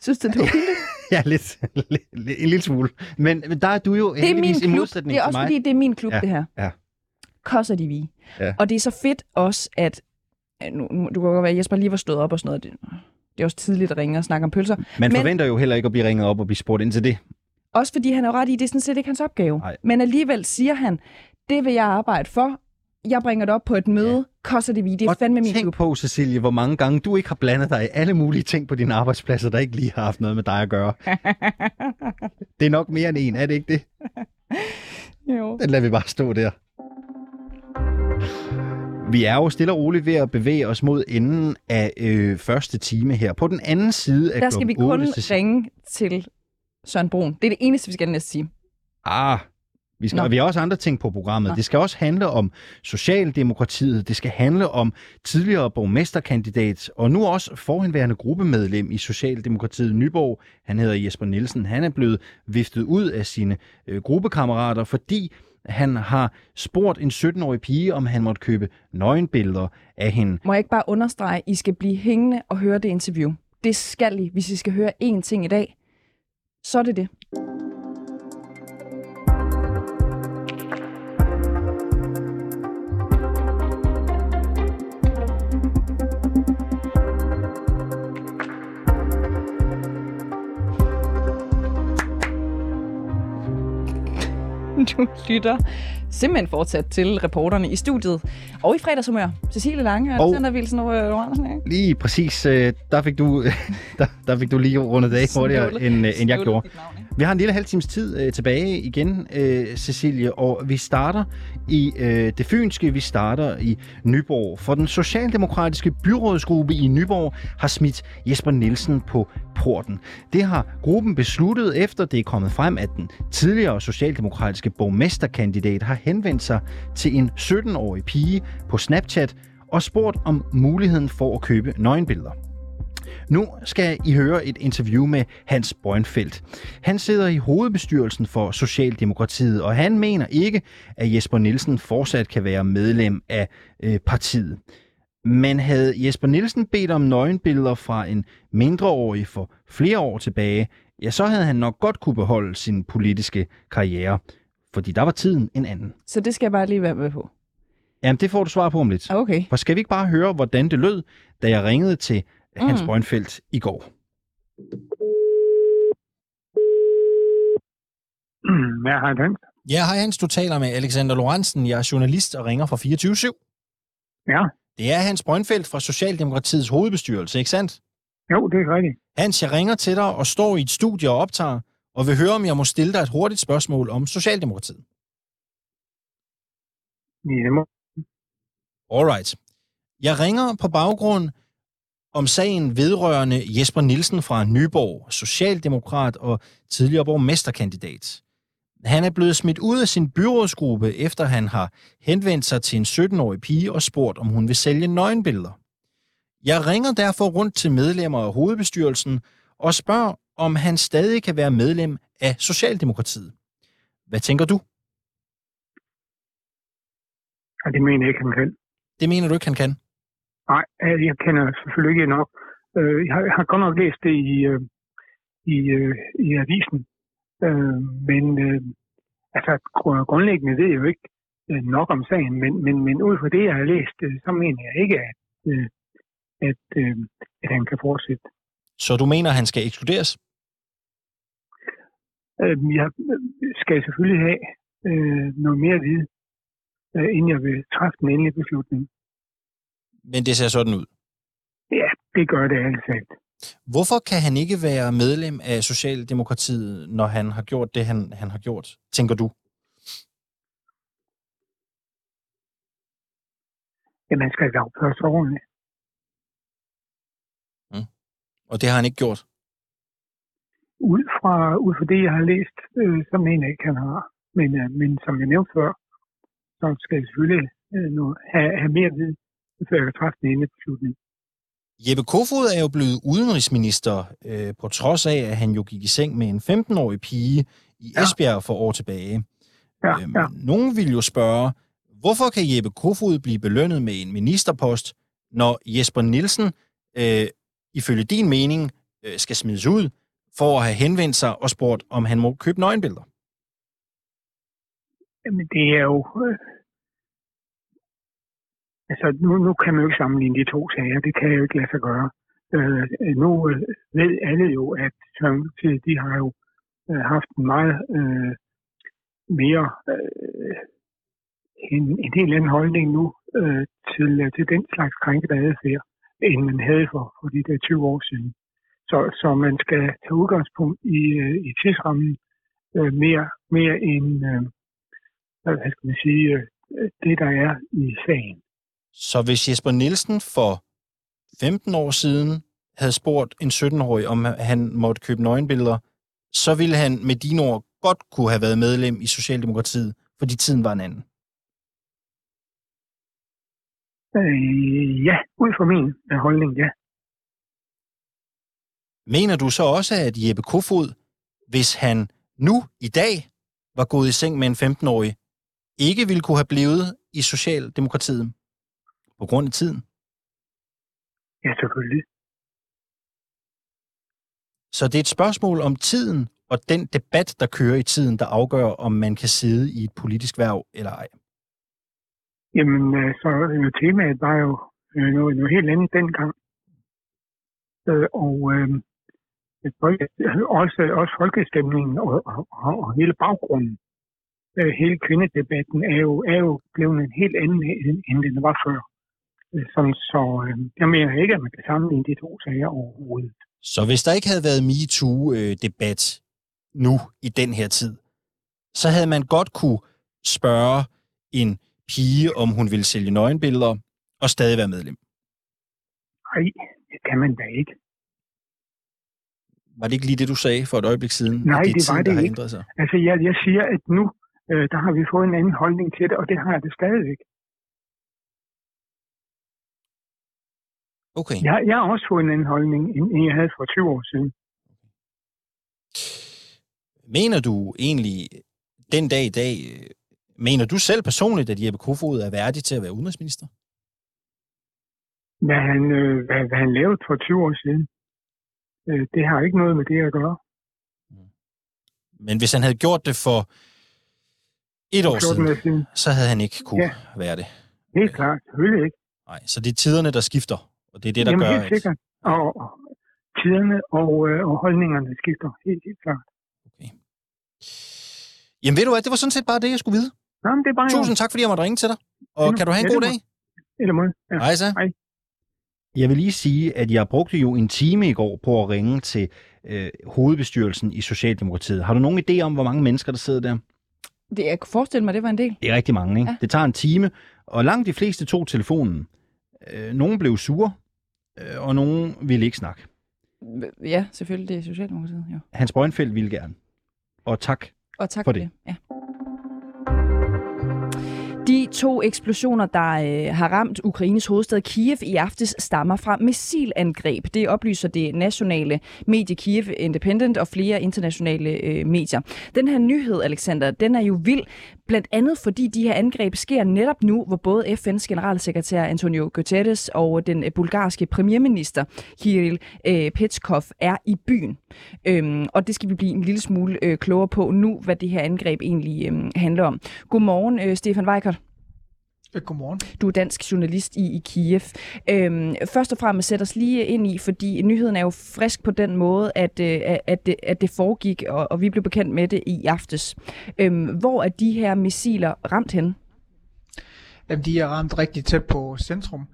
Synes du, det var pinligt? Ja, lidt, lidt, lidt. En lille smule. Men, men der er du jo Det er min heldigvis i klub. modsætning Det er også fordi, det er min klub, Ja, det her. ja. Kosser de vi. Ja. Og det er så fedt også, at nu, nu- du kan godt være, at Jesper lige var stået op og sådan noget. Det, er også tidligt at ringe og snakke om pølser. Man Men- forventer jo heller ikke at blive ringet op og blive spurgt ind til det. Også fordi han er ret i, det er sådan set ikke hans opgave. Nej. Men alligevel siger han, det vil jeg arbejde for. Jeg bringer det op på et møde. Ja. Kosser det vi. Det er og fandme min tænk klub. på, Cecilie, hvor mange gange du ikke har blandet dig i alle mulige ting på dine arbejdspladser, der ikke lige har haft noget med dig at gøre. Det er nok mere end en, er det ikke det? jo. Den lader vi bare stå der. Vi er jo stille og roligt ved at bevæge os mod enden af øh, første time her. På den anden side af Der skal vi kun otte, Cecilie- ringe til Søren Brun. Det er det eneste, vi skal næste sige. Ah, vi, skal, Nå. vi har også andre ting på programmet. Nå. Det skal også handle om Socialdemokratiet. Det skal handle om tidligere borgmesterkandidat og nu også forhenværende gruppemedlem i Socialdemokratiet Nyborg. Han hedder Jesper Nielsen. Han er blevet viftet ud af sine øh, gruppekammerater, fordi han har spurgt en 17-årig pige, om han måtte købe nøgenbilleder af hende. Må jeg ikke bare understrege, at I skal blive hængende og høre det interview. Det skal I, hvis I skal høre én ting i dag. Så er det det. Du lytter simpelthen fortsat til reporterne i studiet. Og i fredagshumør. Cecilie Lange og Alexander Wilson og Lorentzen, ikke? Lige præcis, øh, der fik du, der, der fik du lige rundet af hurtigere, end, øh, end jeg gjorde. navn? Vi har en lille halv times tid øh, tilbage igen, øh, Cecilie, og vi starter i øh, det fynske, vi starter i Nyborg. For den socialdemokratiske byrådsgruppe i Nyborg har smidt Jesper Nielsen på porten. Det har gruppen besluttet efter det er kommet frem, at den tidligere socialdemokratiske borgmesterkandidat har henvendt sig til en 17-årig pige på Snapchat og spurgt om muligheden for at købe nøgenbilleder. Nu skal I høre et interview med Hans Brønfeldt. Han sidder i hovedbestyrelsen for Socialdemokratiet, og han mener ikke, at Jesper Nielsen fortsat kan være medlem af øh, partiet. Men havde Jesper Nielsen bedt om nøgenbilleder fra en mindreårig for flere år tilbage, ja, så havde han nok godt kunne beholde sin politiske karriere, fordi der var tiden en anden. Så det skal jeg bare lige være med på. Jamen, det får du svar på om lidt. Okay. For skal vi ikke bare høre, hvordan det lød, da jeg ringede til mm. Hans Brøndfeldt i går? Ja, hej Hans. Ja, hej Hans, du taler med Alexander Lorentzen. Jeg er journalist og ringer fra 24-7. Ja, Det er Hans Brøndfeldt fra Socialdemokratiets hovedbestyrelse, ikke sandt? jo, det er rigtigt. Hans, jeg ringer til dig og står i et studie og optager, og vil høre, om jeg må stille dig et hurtigt spørgsmål om Socialdemokratiet. Ja, det må... Alright. Jeg ringer på baggrund om sagen vedrørende Jesper Nielsen fra Nyborg, socialdemokrat og tidligere borgmesterkandidat. Han er blevet smidt ud af sin byrådsgruppe, efter han har henvendt sig til en 17-årig pige og spurgt, om hun vil sælge nøgenbilleder. Jeg ringer derfor rundt til medlemmer af hovedbestyrelsen og spørger, om han stadig kan være medlem af Socialdemokratiet. Hvad tænker du? Ja, det mener jeg ikke, han kan. Det mener du ikke, han kan? Nej, øh, jeg kender selvfølgelig ikke nok. Øh, Jeg har, godt nok læst det i, øh, i, i avisen, men altså gr- grundlæggende ved jeg jo ikke nok om sagen, men, men, men ud fra det, jeg har læst, så mener jeg ikke, at, at, at han kan fortsætte. Så du mener, han skal ekskluderes? Jeg skal selvfølgelig have noget mere at vide, inden jeg vil træffe den endelige beslutning. Men det ser sådan ud. Ja, det gør det talt. Hvorfor kan han ikke være medlem af Socialdemokratiet, når han har gjort det, han, han har gjort, tænker du? Jamen, han skal da opføre sig ordentligt. Og det har han ikke gjort. Ud fra, ud fra det, jeg har læst, øh, så mener jeg ikke, han har. Men, øh, men som jeg nævnte før, så skal jeg selvfølgelig øh, nu have, have mere viden, kan træffe den endelige beslutning. Jeppe Kofod er jo blevet udenrigsminister, øh, på trods af, at han jo gik i seng med en 15-årig pige i Esbjerg for år tilbage. Ja, Øhm, ja. Nogen vil jo spørge, hvorfor kan Jeppe Kofod blive belønnet med en ministerpost, når Jesper Nielsen, øh, ifølge din mening, øh, skal smides ud for at have henvendt sig og spurgt, om han må købe nøgenbilleder? Jamen, det er jo... Altså, nu, nu kan man jo ikke sammenligne de to sager. Det kan jeg jo ikke lade sig gøre. Øh, nu øh, ved alle jo, at Socialdemokratiet, de har jo øh, haft en meget øh, mere... Øh, en, en helt anden holdning nu øh, til, øh, til den slags krænkede adfærd, end man havde for, for de der 20 år siden. Så, så man skal tage udgangspunkt i, øh, i tidsrammen øh, mere, mere end, øh, hvad skal man sige, øh, det der er i sagen. Så hvis Jesper Nielsen for 15 år siden havde spurgt en 17-årig, om han måtte købe nøgenbilleder, så ville han med dine ord godt kunne have været medlem i Socialdemokratiet, fordi tiden var en anden. Øh, ja, ud fra min øh, holdning, ja. Mener du så også, at Jeppe Kofod, hvis han nu i dag var gået i seng med en 15-årig, ikke ville kunne have blevet i Socialdemokratiet på grund af tiden? Ja, selvfølgelig. Så det er et spørgsmål om tiden og den debat, der kører i tiden, der afgør, om man kan sidde i et politisk værv eller ej. Jamen, øh, så øh, temaet var jo øh, noget, noget helt andet dengang. Øh, og øh, også, også folkestemningen og, og, og, og hele baggrunden, øh, hele kvindedebatten er jo, er jo blevet en helt anden, end den var før. Sådan, så øh, jeg mener ikke, at man kan sammenligne de to sager overhovedet. Så hvis der ikke havde været MeToo-debat nu i den her tid, så havde man godt kunne spørge en pige, om hun ville sælge nøgenbilleder, og stadig være medlem. Nej, det kan man da ikke. Var det ikke lige det, du sagde for et øjeblik siden? Nej, det, er det var tiden, det der har ikke. sig. Altså, jeg, jeg siger, at nu, øh, der har vi fået en anden holdning til det, og det har jeg det stadigvæk. Okay. Jeg, jeg har også fået en anden holdning, end jeg havde for 20 år siden. Mener du egentlig den dag i dag, øh, mener du selv personligt, at Jeppe Kofod er værdig til at være udenrigsminister? hvad han, øh, hvad, hvad han lavede for 20 år siden. Øh, det har ikke noget med det at gøre. Men hvis han havde gjort det for et år 14 siden, år siden. så havde han ikke kunne Ja. være det. Helt klart, selvfølgelig ikke. Nej, så det er tiderne, der skifter, og det er det, der Jamen, gør, helt sikkert. Og, og tiderne og, øh, og holdningerne skifter helt, helt klart. Jamen ved du hvad, det var sådan set bare det, jeg skulle vide. Nå, men det er bare Tusind tak, fordi jeg måtte ringe til dig. Og Endnu- kan du have en ja, god dag? Eller måde. Ja. Hej så. Hej. Jeg vil lige sige, at jeg brugte jo en time i går på at ringe til øh, hovedbestyrelsen i Socialdemokratiet. Har du nogen idé om, hvor mange mennesker, der sidder der? Det, jeg kunne forestille mig, det var en del. Det er rigtig mange, ikke? Ja. Det tager en time, og langt de fleste tog telefonen. Øh, nogle blev sure, og nogen ville ikke snakke. Ja, selvfølgelig, det er Socialdemokratiet, jo. Hans Brøndfeldt ville gerne. Og tak. Og tak For for, det. det. Ja. De to eksplosioner, der øh, har ramt Ukraines hovedstad Kiev i aftes, stammer fra missilangreb. Det oplyser det nationale medie Kiev Independent og flere internationale øh, medier. Den her nyhed, Alexander, den er jo vild, blandt andet fordi de her angreb sker netop nu, hvor både FN's generalsekretær Antonio Guterres og den øh, bulgarske premierminister Kirill øh, Petskov er i byen. Øhm, og det skal vi blive en lille smule øh, klogere på nu, hvad det her angreb egentlig øh, handler om. Godmorgen, øh, Stefan Weikert. Godmorgen. Du er dansk journalist i, i Kiev. Øhm, først og fremmest sæt os lige ind i, fordi nyheden er jo frisk på den måde, at, øh, at, det, at det foregik, og, og vi blev bekendt med det i aftes. Øhm, hvor er de her missiler ramt hen? Jamen, de er ramt rigtig tæt på centrum.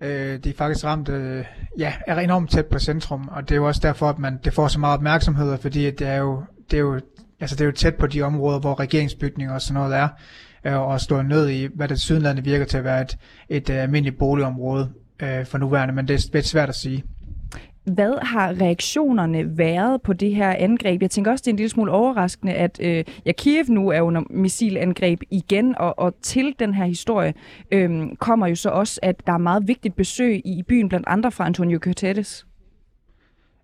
Øh, de er faktisk ramt, øh, ja, er enormt tæt på centrum, og det er jo også derfor, at man, det får så meget opmærksomhed, fordi det er jo, det er jo, altså det er jo tæt på de områder, hvor regeringsbygninger og sådan noget er, øh, og står ned i, hvad det sydlandet virker til at være et, et øh, almindeligt boligområde øh, for nuværende, men det er lidt svært at sige. Hvad har reaktionerne været på det her angreb? Jeg tænker også, det er en lille smule overraskende, at øh, ja, Kiev nu er under missilangreb igen, og, og til den her historie øh, kommer jo så også, at der er meget vigtigt besøg i byen, blandt andre fra Antonio Guterres.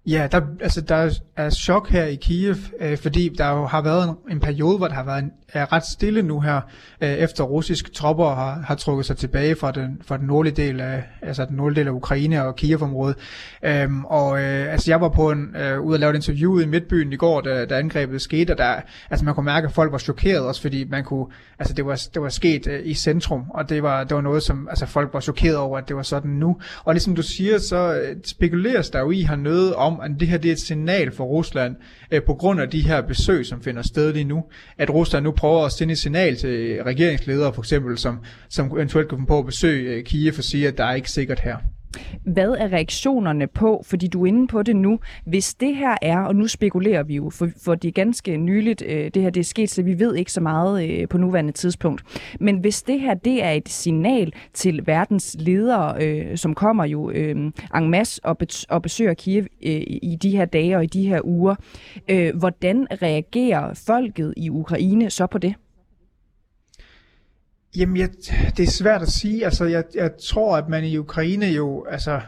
Ja, der, altså, der er- chok her i Kiev, øh, fordi der jo har været en, en periode, hvor der har været en, er ret stille nu her, øh, efter russiske tropper har, har trukket sig tilbage fra den, fra den nordlige del af, altså den nordlige del af Ukraine og Kiev-området. Øhm, og øh, altså, jeg var på en, øh, ude at lave et interview i Midtbyen i går, da, da angrebet skete, og der, altså, man kunne mærke, at folk var chokeret også, fordi man kunne, altså, det var, det var sket øh, i centrum, og det var, det var noget, som altså, folk var chokeret over, at det var sådan nu. Og ligesom du siger, så øh, spekuleres der jo i hernede om, om, at det her det er et signal for Rusland, øh, på grund af de her besøg, som finder sted lige nu, at Rusland nu prøver at sende et signal til regeringsledere, for eksempel, som, som eventuelt kan på at besøge øh, Kiev og sige, at der er ikke sikkert her. Hvad er reaktionerne på, fordi du er inde på det nu, hvis det her er, og nu spekulerer vi jo, for, for det er ganske nyligt, øh, det her det er sket, så vi ved ikke så meget øh, på nuværende tidspunkt. Men hvis det her det er et signal til verdens ledere, øh, som kommer jo øh, en masse og, bet- og besøger Kiev øh, i de her dage og i de her uger, øh, hvordan reagerer folket i Ukraine så på det? Jamen, jeg, det er svært at sige. Altså, jeg, jeg tror, at man i Ukraine jo, altså,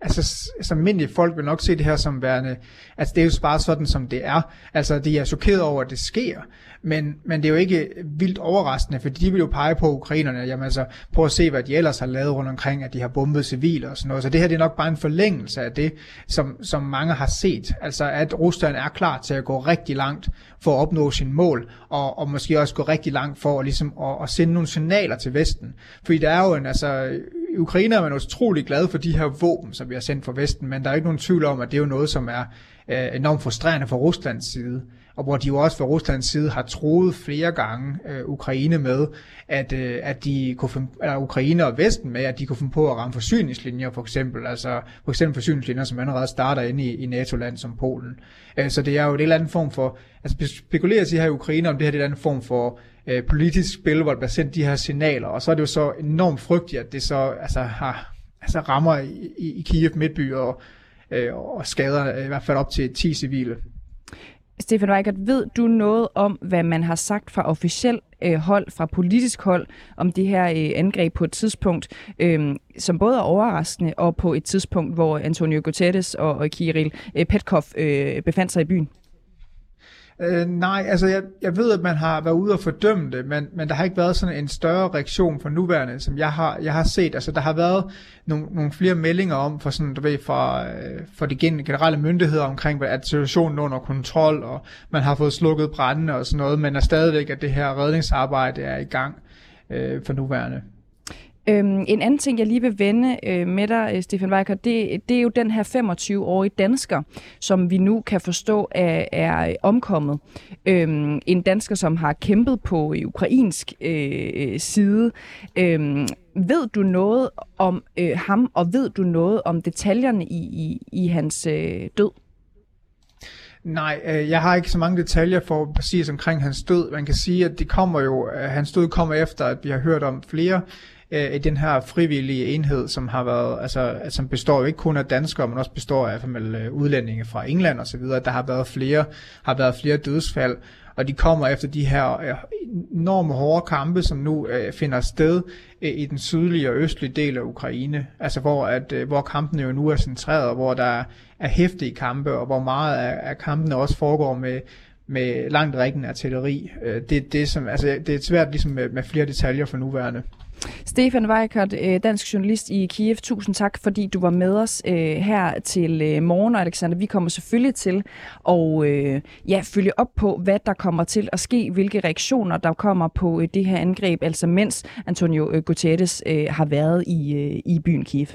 altså, altså almindelige folk vil nok se det her som værende, altså det er jo bare sådan, som det er. Altså, de er chokeret over, at det sker, men, men det er jo ikke vildt overraskende, for de vil jo pege på ukrainerne, jamen altså, prøv at se, hvad de ellers har lavet rundt omkring, at de har bombet civile og sådan noget. Så det her det er nok bare en forlængelse af det, som, som mange har set. Altså, at Rusland er klar til at gå rigtig langt for at opnå sin mål, og, og måske også gå rigtig langt for at, ligesom, at, at sende nogle signaler til Vesten. Fordi der er jo en, altså, i Ukraine er man utrolig glad for de her våben, som vi har sendt fra Vesten, men der er ikke nogen tvivl om, at det er jo noget, som er øh, enormt frustrerende fra Ruslands side, og hvor de jo også fra Ruslands side har troet flere gange øh, Ukraine med, at, øh, at de kunne finde, eller Ukraine og Vesten med, at de kunne finde på at ramme forsyningslinjer for eksempel, altså for eksempel forsyningslinjer, som allerede starter inde i, i NATO-land som Polen. Øh, så det er jo et eller andet form for, altså spekuleres i her i Ukraine, om det her er en eller anden form for øh, politisk spil, hvor der bliver sendt de her signaler, og så er det jo så enormt frygtigt, at det så altså, har, altså rammer i, i, i Kiev midtby og, øh, og skader øh, i hvert fald op til 10 civile. Stefan Weikert, ved du noget om, hvad man har sagt fra officiel øh, hold, fra politisk hold, om det her øh, angreb på et tidspunkt, øh, som både er overraskende, og på et tidspunkt, hvor Antonio Guterres og, og Kirill øh, Petkov øh, befandt sig i byen? Øh, nej, altså jeg, jeg ved, at man har været ude og fordømme det, men, men der har ikke været sådan en større reaktion fra nuværende, som jeg har, jeg har set. Altså der har været nogle, nogle flere meldinger om, for sådan, du ved, fra, øh, for de generelle myndigheder omkring, at situationen er under kontrol, og man har fået slukket brændende og sådan noget, men er stadigvæk, at det her redningsarbejde er i gang øh, for nuværende. Øhm, en anden ting, jeg lige vil vende øh, med dig, øh, Stefan Weicker, det, det er jo den her 25-årige dansker, som vi nu kan forstå er, er omkommet. Øhm, en dansker, som har kæmpet på øh, ukrainsk øh, øh, side. Øhm, ved du noget om øh, ham, og ved du noget om detaljerne i, i, i hans øh, død? Nej, øh, jeg har ikke så mange detaljer for præcis omkring hans død. Man kan sige, at det kommer jo, øh, hans død kommer efter, at vi har hørt om flere øh, i den her frivillige enhed, som har været, altså, som består jo ikke kun af danskere, men også består af med, øh, udlændinge fra England osv. Der har været flere, har været flere dødsfald, og de kommer efter de her øh, enorme hårde kampe, som nu øh, finder sted øh, i den sydlige og østlige del af Ukraine, altså hvor, at, øh, hvor kampene jo nu er centreret, og hvor der er hæftige kampe, og hvor meget af, af kampene også foregår med, med langt rækken artilleri. Øh, det, det, som, altså, det er svært ligesom med, med flere detaljer for nuværende. Stefan Weikert, øh, dansk journalist i Kiev, tusind tak, fordi du var med os øh, her til øh, morgen. Og Alexander, vi kommer selvfølgelig til at øh, ja, følge op på, hvad der kommer til at ske, hvilke reaktioner der kommer på øh, det her angreb, altså mens Antonio Guterres har været i, i byen Kiev.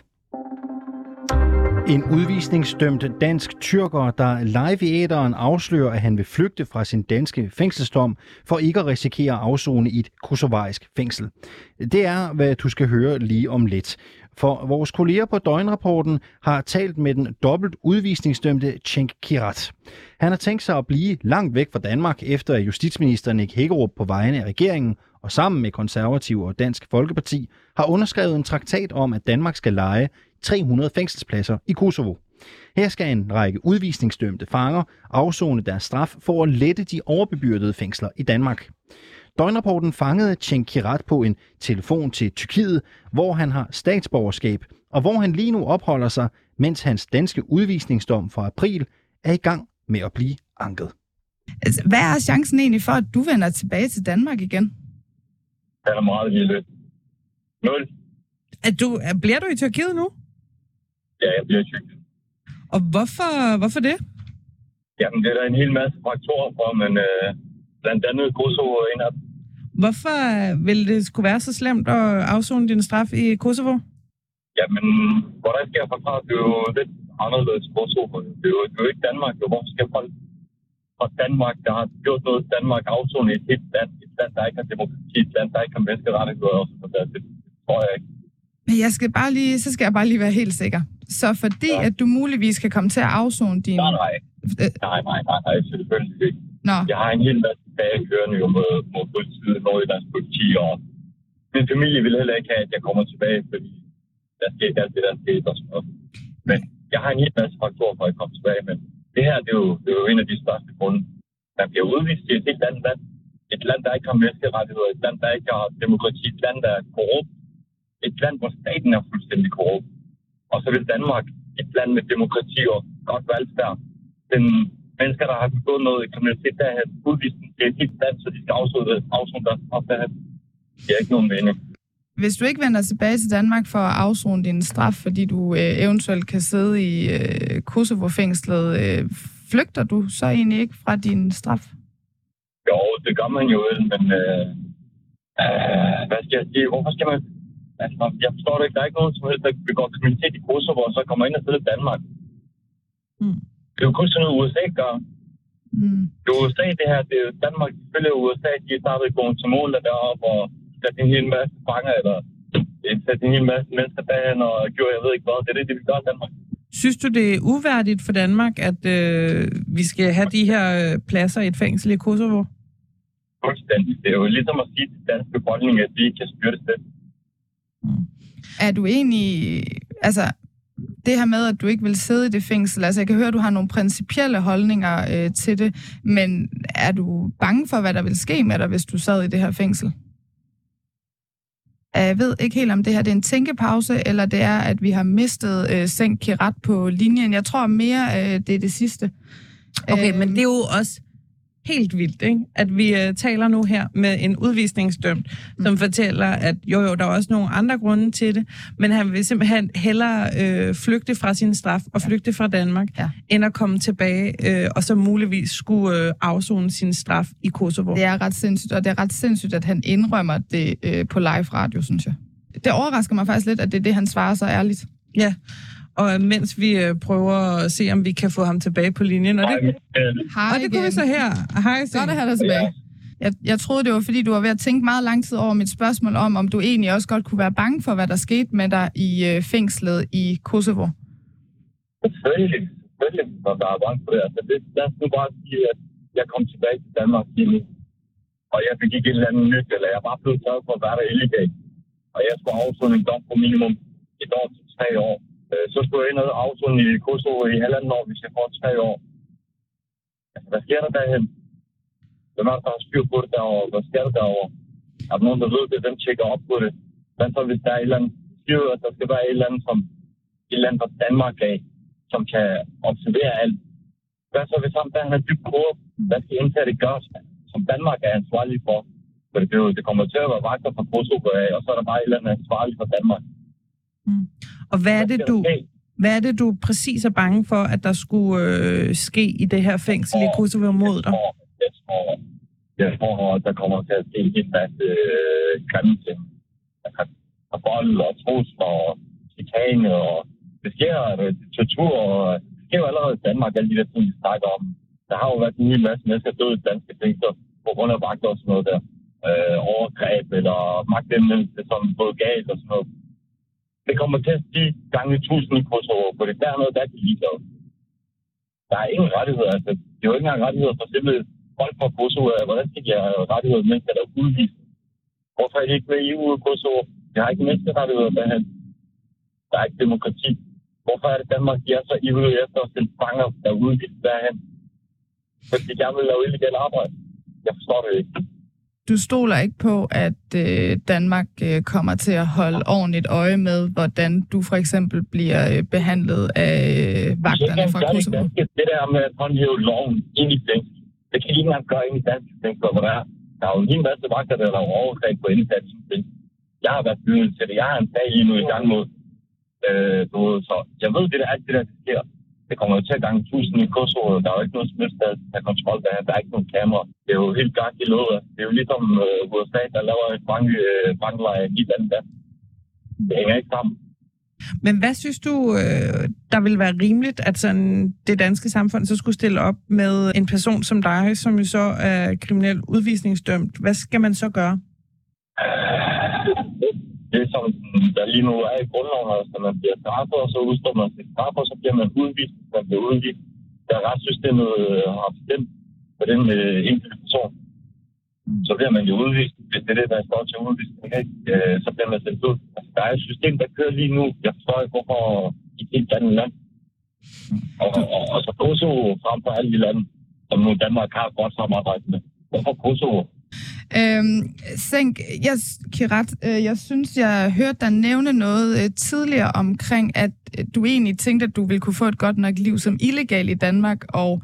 En udvisningsdømt dansk tyrker, der live i æderen afslører, at han vil flygte fra sin danske fængselsdom for ikke at risikere at afzone i et kosovarisk fængsel. Det er, hvad du skal høre lige om lidt. For vores kolleger på Døgnrapporten har talt med den dobbelt udvisningsdømte Cenk Kirat. Han har tænkt sig at blive langt væk fra Danmark, efter at justitsminister Nick Hækkerup på vegne af regeringen og sammen med konservative og Dansk Folkeparti har underskrevet en traktat om, at Danmark skal lege 300 fængselspladser i Kosovo. Her skal en række udvisningsdømte fanger afzone deres straf for at lette de overbebyrdede fængsler i Danmark. Døgnrapporten fangede Cenk Kirat på en telefon til Tyrkiet, hvor han har statsborgerskab, og hvor han lige nu opholder sig, mens hans danske udvisningsdom fra april er i gang med at blive anket. Altså, hvad er chancen egentlig for, at du vender tilbage til Danmark igen? Den er meget lille. Nul. At du, bliver du i Tyrkiet nu? Ja, jeg bliver syg. Og hvorfor, hvorfor det? Jamen, det er der en hel masse faktorer for, men øh, blandt andet Kosovo er en af dem. Hvorfor vil det skulle være så slemt at afzone din straf i Kosovo? Jamen, hvordan skal jeg forklare? Det er jo lidt anderledes Kosovo. Det er jo, det er jo ikke Danmark. Jo. Hvorfor skal folk fra Danmark, der har gjort noget Danmark afzone i et helt land, et land, der ikke har demokrati, et land, der ikke har menneskerettigheder og sådan noget. Det tror jeg ikke. Men jeg skal bare lige, så skal jeg bare lige være helt sikker. Så fordi ja. at du muligvis kan komme til at afzone din... Nej, nej. Nej, nej, nej, nej, selvfølgelig ikke. Nå. Jeg har en hel masse dage kørende jo mod, mod politiet, Nordjyllands politi, og min familie vil heller ikke have, at jeg kommer tilbage, fordi der sker ikke alt det, der sker og sådan noget. Men jeg har en hel masse faktorer for at komme tilbage, men det her, det er jo, det er jo en af de største grunde. Man bliver udvist til et helt andet land. Et land, der ikke har menneskerettigheder, et land, der ikke har demokrati, et land, der er korrupt, et land, hvor staten er fuldstændig korrupt. Og så vil Danmark, et land med demokrati og godt velfærd, den mennesker, der har begået noget kriminalitet, der har udvist til et helt land, så de skal afsone deres straf derhen. Det er ikke nogen mening. Hvis du ikke vender tilbage til Danmark for at afzone din straf, fordi du øh, eventuelt kan sidde i øh, Kosovo-fængslet, øh, flygter du så egentlig ikke fra din straf? Jo, det gør man jo, men øh, øh, hvad skal jeg sige? Hvorfor skal man Altså, jeg forstår det ikke. Der er ikke nogen som helst, der begår kriminalitet i Kosovo, og så kommer ind og sidder i Danmark. Mm. Det er jo kun sådan noget, USA gør. Mm. Det er USA, det her. Det er Danmark, selvfølgelig USA, de er startet til mål deroppe og sat en hel masse fanger, eller sat en hel masse mennesker derhen og gjorde, jeg ved ikke hvad. Det er det, det vi gør i Danmark. Synes du, det er uværdigt for Danmark, at øh, vi skal have de her øh, pladser i et fængsel i Kosovo? Fuldstændig. Det er jo ligesom at sige til dansk befolkning, at vi kan styre det selv. Er du egentlig, altså det her med, at du ikke vil sidde i det fængsel, altså jeg kan høre, at du har nogle principielle holdninger øh, til det, men er du bange for, hvad der vil ske med dig, hvis du sad i det her fængsel? Jeg ved ikke helt, om det her det er en tænkepause, eller det er, at vi har mistet øh, Senk Kirat på linjen. Jeg tror mere, øh, det er det sidste. Okay, øh, men det er jo også helt vildt, ikke? at vi uh, taler nu her med en udvisningsdømt, mm. som fortæller, at jo jo, der er også nogle andre grunde til det, men han vil simpelthen hellere øh, flygte fra sin straf og flygte fra Danmark, ja. end at komme tilbage øh, og så muligvis skulle øh, afzone sin straf i Kosovo. Det er ret sindssygt, og det er ret sindssygt, at han indrømmer det øh, på live radio, synes jeg. Det overrasker mig faktisk lidt, at det er det, han svarer så ærligt. Ja, og mens vi øh, prøver at se, om vi kan få ham tilbage på linjen. Og det, Hej og det kunne vi så her. Hej, Godt at have dig tilbage. Jeg, jeg troede, det var, fordi du var ved at tænke meget lang tid over mit spørgsmål om, om du egentlig også godt kunne være bange for, hvad der skete med dig i øh, fængslet i Kosovo. Selvfølgelig. Selvfølgelig var jeg bange for det. Altså, det. Lad os nu bare sige, at jeg kom tilbage til Danmark lige nu. Og jeg fik ikke et eller andet nyt, eller jeg var blevet taget for at være der illegalt. Og jeg skulle afsone en dom på minimum et år til tre år. Øh, så skulle jeg ind og afsone i Kosovo i halvanden år, hvis jeg får tre år. Altså, hvad sker der derhen? Hvem er der, der har styr på det derovre? Hvad sker der derovre? Er der nogen, der ved det? Hvem tjekker op på det? Hvad så, hvis der er et eller andet, styr, at der skal være et eller andet, som et eller andet fra Danmark af, som kan observere alt. Hvad så, hvis ham der han er dybt korrupt? Hvad skal indsatte gøres, som Danmark er ansvarlig for? For det, det kommer til at være vagter fra Kosovo af, og så er der bare et eller andet ansvarligt for Danmark. Mm. Og hvad er det, du, hvad er det, du præcis er bange for, at der skulle øh, ske i det her fængsel i Kosovo mod dig? Jeg tror, jeg tror, at der kommer til at ske en masse øh, grimme ting. Altså, vold og trusler og chikane og det sker øh, tortur og det sker jo allerede i Danmark, alle de der ting, vi snakker om. Der har jo været en hel masse mennesker døde i danske fængsler på grund af vagter og sådan noget der. Øh, overgreb eller magtanvendelse, som både galt og sådan noget det kommer til at stige gange tusind i Kosovo, for det er noget, der er de ligeglade. Der er ingen rettigheder. Altså, det er jo ikke engang rettigheder for simpelthen folk fra Kosovo. Hvordan skal de have rettigheder, mens der er udvist? Hvorfor er de ikke med i EU i Kosovo? De har ikke menneskerettigheder derhen. Der er ikke demokrati. Hvorfor er det Danmark, de er så ivrige efter at sende fanger, der er udvist derhen? Fordi de gerne vil lave illegal arbejde. Jeg forstår det ikke du stoler ikke på, at øh, Danmark øh, kommer til at holde ordentligt øje med, hvordan du for eksempel bliver øh, behandlet af øh, vagterne fra Kosovo? Det der med at håndhæve loven ind i fængsel, det kan ikke engang gøre ind i dansk fængsel, hvor der er. Der er jo en masse vagter, der laver overgreb på indsats Jeg har været bygget til det. Jeg har en sag lige nu i gang mod. Øh, så jeg ved, det der, alt det der, der sker det kommer jo til at gange tusind i Kosovo. Der er jo ikke noget smidt der er kontrol der. Der er ikke nogen kamera. Det er jo helt gang i låget. Det er jo ligesom øh, USA, der laver et bank, øh, banklejr i landet der. Det hænger ikke sammen. Men hvad synes du, øh, der vil være rimeligt, at sådan det danske samfund så skulle stille op med en person som dig, som jo så er kriminel udvisningsdømt? Hvad skal man så gøre? Det, som der lige nu er i grundloven, altså man bliver straffet, og så udstår man sin straf, og så bliver man udvist, man bliver udvist. Der retssystemet øh, har bestemt for den øh, enkelte person. Så bliver man jo udvist. Hvis det er det, der står til udvisning, øh, så bliver man sendt ud. Altså, der er et system, der kører lige nu. Jeg forstår ikke, hvorfor i et andet land. Og, og, og så Kosovo frem for alle de lande, som nu Danmark har godt samarbejde med. Hvorfor Kosovo? Øhm, Senk, jeg, Kirat, øh, jeg synes, jeg hørte dig nævne noget øh, tidligere omkring, at øh, du egentlig tænkte, at du ville kunne få et godt nok liv som illegal i Danmark, og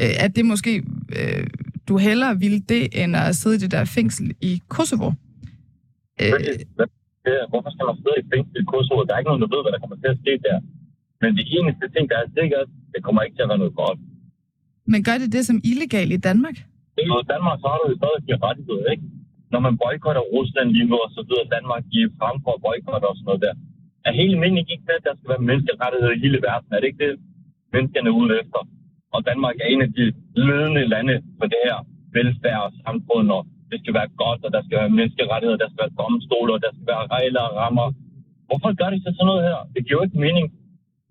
øh, at det måske, øh, du hellere ville det, end at sidde i det der fængsel i Kosovo. Øh, Hvorfor skal man sidde i fængsel i Kosovo? Der er ikke nogen, der ved, hvad der kommer til at ske der. Men det eneste ting, der er sikkert, det kommer ikke til at være noget godt. Men gør det det som illegal i Danmark? I Danmark så har du jo stadig de rettigheder, ikke? Når man boykotter Rusland lige nu, og så videre Danmark i frem for at boykotte og sådan noget der. Er hele meningen ikke det, at der skal være menneskerettigheder i hele verden? Er det ikke det, menneskerne er ude efter? Og Danmark er en af de ledende lande for det her velfærd og samfund, og det skal være godt, og der skal være menneskerettigheder, der skal være domstoler, og der skal være regler og rammer. Hvorfor gør de så sådan noget her? Det giver jo ikke mening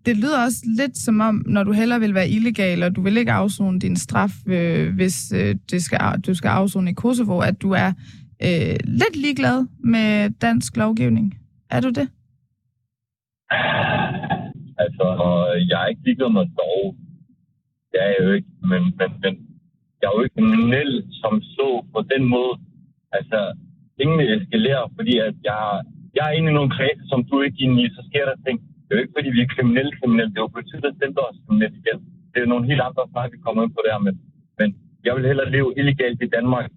det lyder også lidt som om, når du heller vil være illegal, og du vil ikke afzone din straf, øh, hvis øh, det skal, du skal afzone i Kosovo, at du er øh, lidt ligeglad med dansk lovgivning. Er du det? Altså, jeg er ikke ligeglad med lov. Det er jeg jo ikke, men, men, men jeg er jo ikke kriminel som så på den måde. Altså, tingene eskalerer, fordi at jeg, jeg er inde i nogle kredse, som du ikke er inde i, så sker der ting det er jo ikke, fordi vi er kriminelle kriminelle. Det er jo politiet, der stemte os kriminelle igen. Det er nogle helt andre snak, vi kommer ind på der. Men, men jeg vil hellere leve illegalt i Danmark,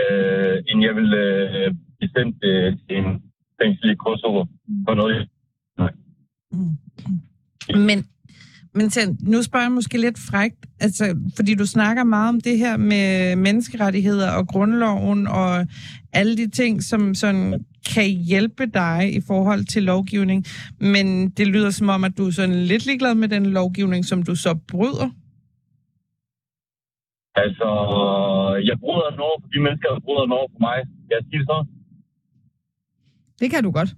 øh, end jeg vil øh, blive sendt øh, til en fængsel i Kosovo for noget. Nej. Mm. Men, men til, nu spørger jeg måske lidt frægt, altså, fordi du snakker meget om det her med menneskerettigheder og grundloven og alle de ting, som sådan kan hjælpe dig i forhold til lovgivning, men det lyder som om, at du er sådan lidt ligeglad med den lovgivning, som du så bryder. Altså, jeg bryder den over for de mennesker, der bryder den over for mig. Jeg sige det så? Det kan du godt.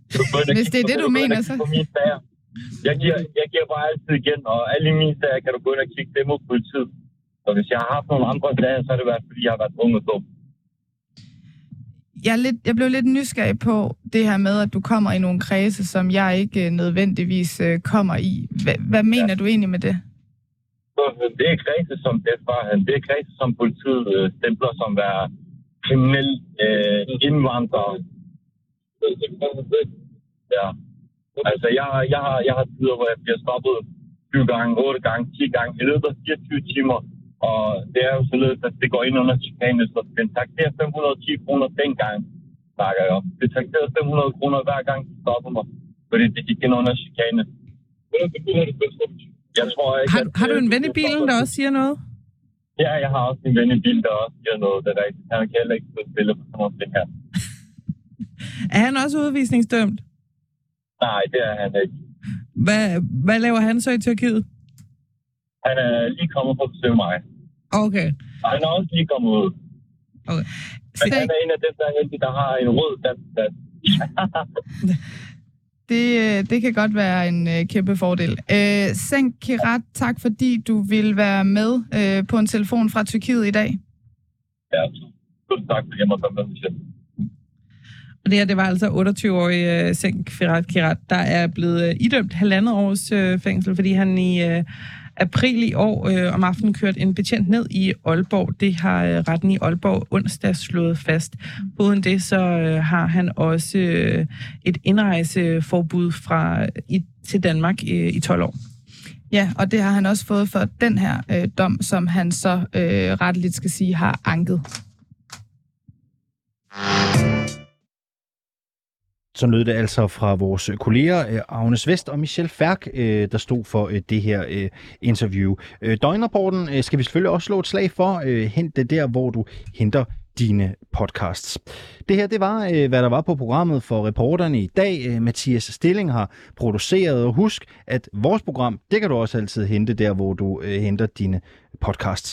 Hvis det er det, du mener, så... Jeg giver, jeg giver bare altid igen, og alle mine sager kan du gå ind og kigge dem ud på politiet. Så hvis jeg har haft nogle andre sager, så er det været, fordi jeg har været ung og dum. Jeg, er lidt, jeg blev lidt nysgerrig på det her med, at du kommer i nogle kredse, som jeg ikke øh, nødvendigvis øh, kommer i. Hvad, hvad mener ja. du egentlig med det? Det er kredse som det det er kredse som politiet øh, stempler som være kriminel øh, indvandrer. Ja. Altså, jeg, jeg, har, jeg har tider, hvor jeg bliver stoppet 20 gange, 8 gange, 10 gange i løbet af 24 timer. Og det er jo således, at det går ind under chikane, så den taxerer 510 kroner dengang, snakker jeg om. Det taxerer 500 kroner hver gang, de stopper mig, fordi det gik ind under chikane. Jeg tror ikke, har, har du en ven i bilen, der også siger noget? Ja, jeg har også en ven i bilen, der også siger noget. Det er Han kan heller ikke spille på sådan noget her. er han også udvisningsdømt? Nej, det er han ikke. Hvad, hvad laver han så i Tyrkiet? Han er lige kommet for at besøge mig. Okay. Og han er også lige kommet ud. Okay. Men han er en af dem, der er heldig, der har en rød dansk det, øh, det kan godt være en øh, kæmpe fordel. Øh, Senk Kirat, tak fordi du vil være med øh, på en telefon fra Tyrkiet i dag. Ja, tusind tak, fordi jeg måtte være med. Og det her, det var altså 28-årig uh, Senk Firat Kirat, der er blevet uh, idømt halvandet års uh, fængsel, fordi han i uh, april i år uh, om aftenen kørte en betjent ned i Aalborg. Det har uh, retten i Aalborg onsdag slået fast. Uden det, så uh, har han også uh, et indrejseforbud fra i, til Danmark uh, i 12 år. Ja, og det har han også fået for den her øh, dom, som han så øh, retteligt skal sige har anket. Så lød det altså fra vores kolleger øh, Agnes Vest og Michel Færk, øh, der stod for øh, det her interview. Døgnrapporten skal vi selvfølgelig også slå et slag for. Hent det der, hvor du henter dine podcasts. Det her, det var, hvad der var på programmet for reporterne i dag. Mathias Stilling har produceret, og husk, at vores program, det kan du også altid hente der, hvor du henter dine podcasts.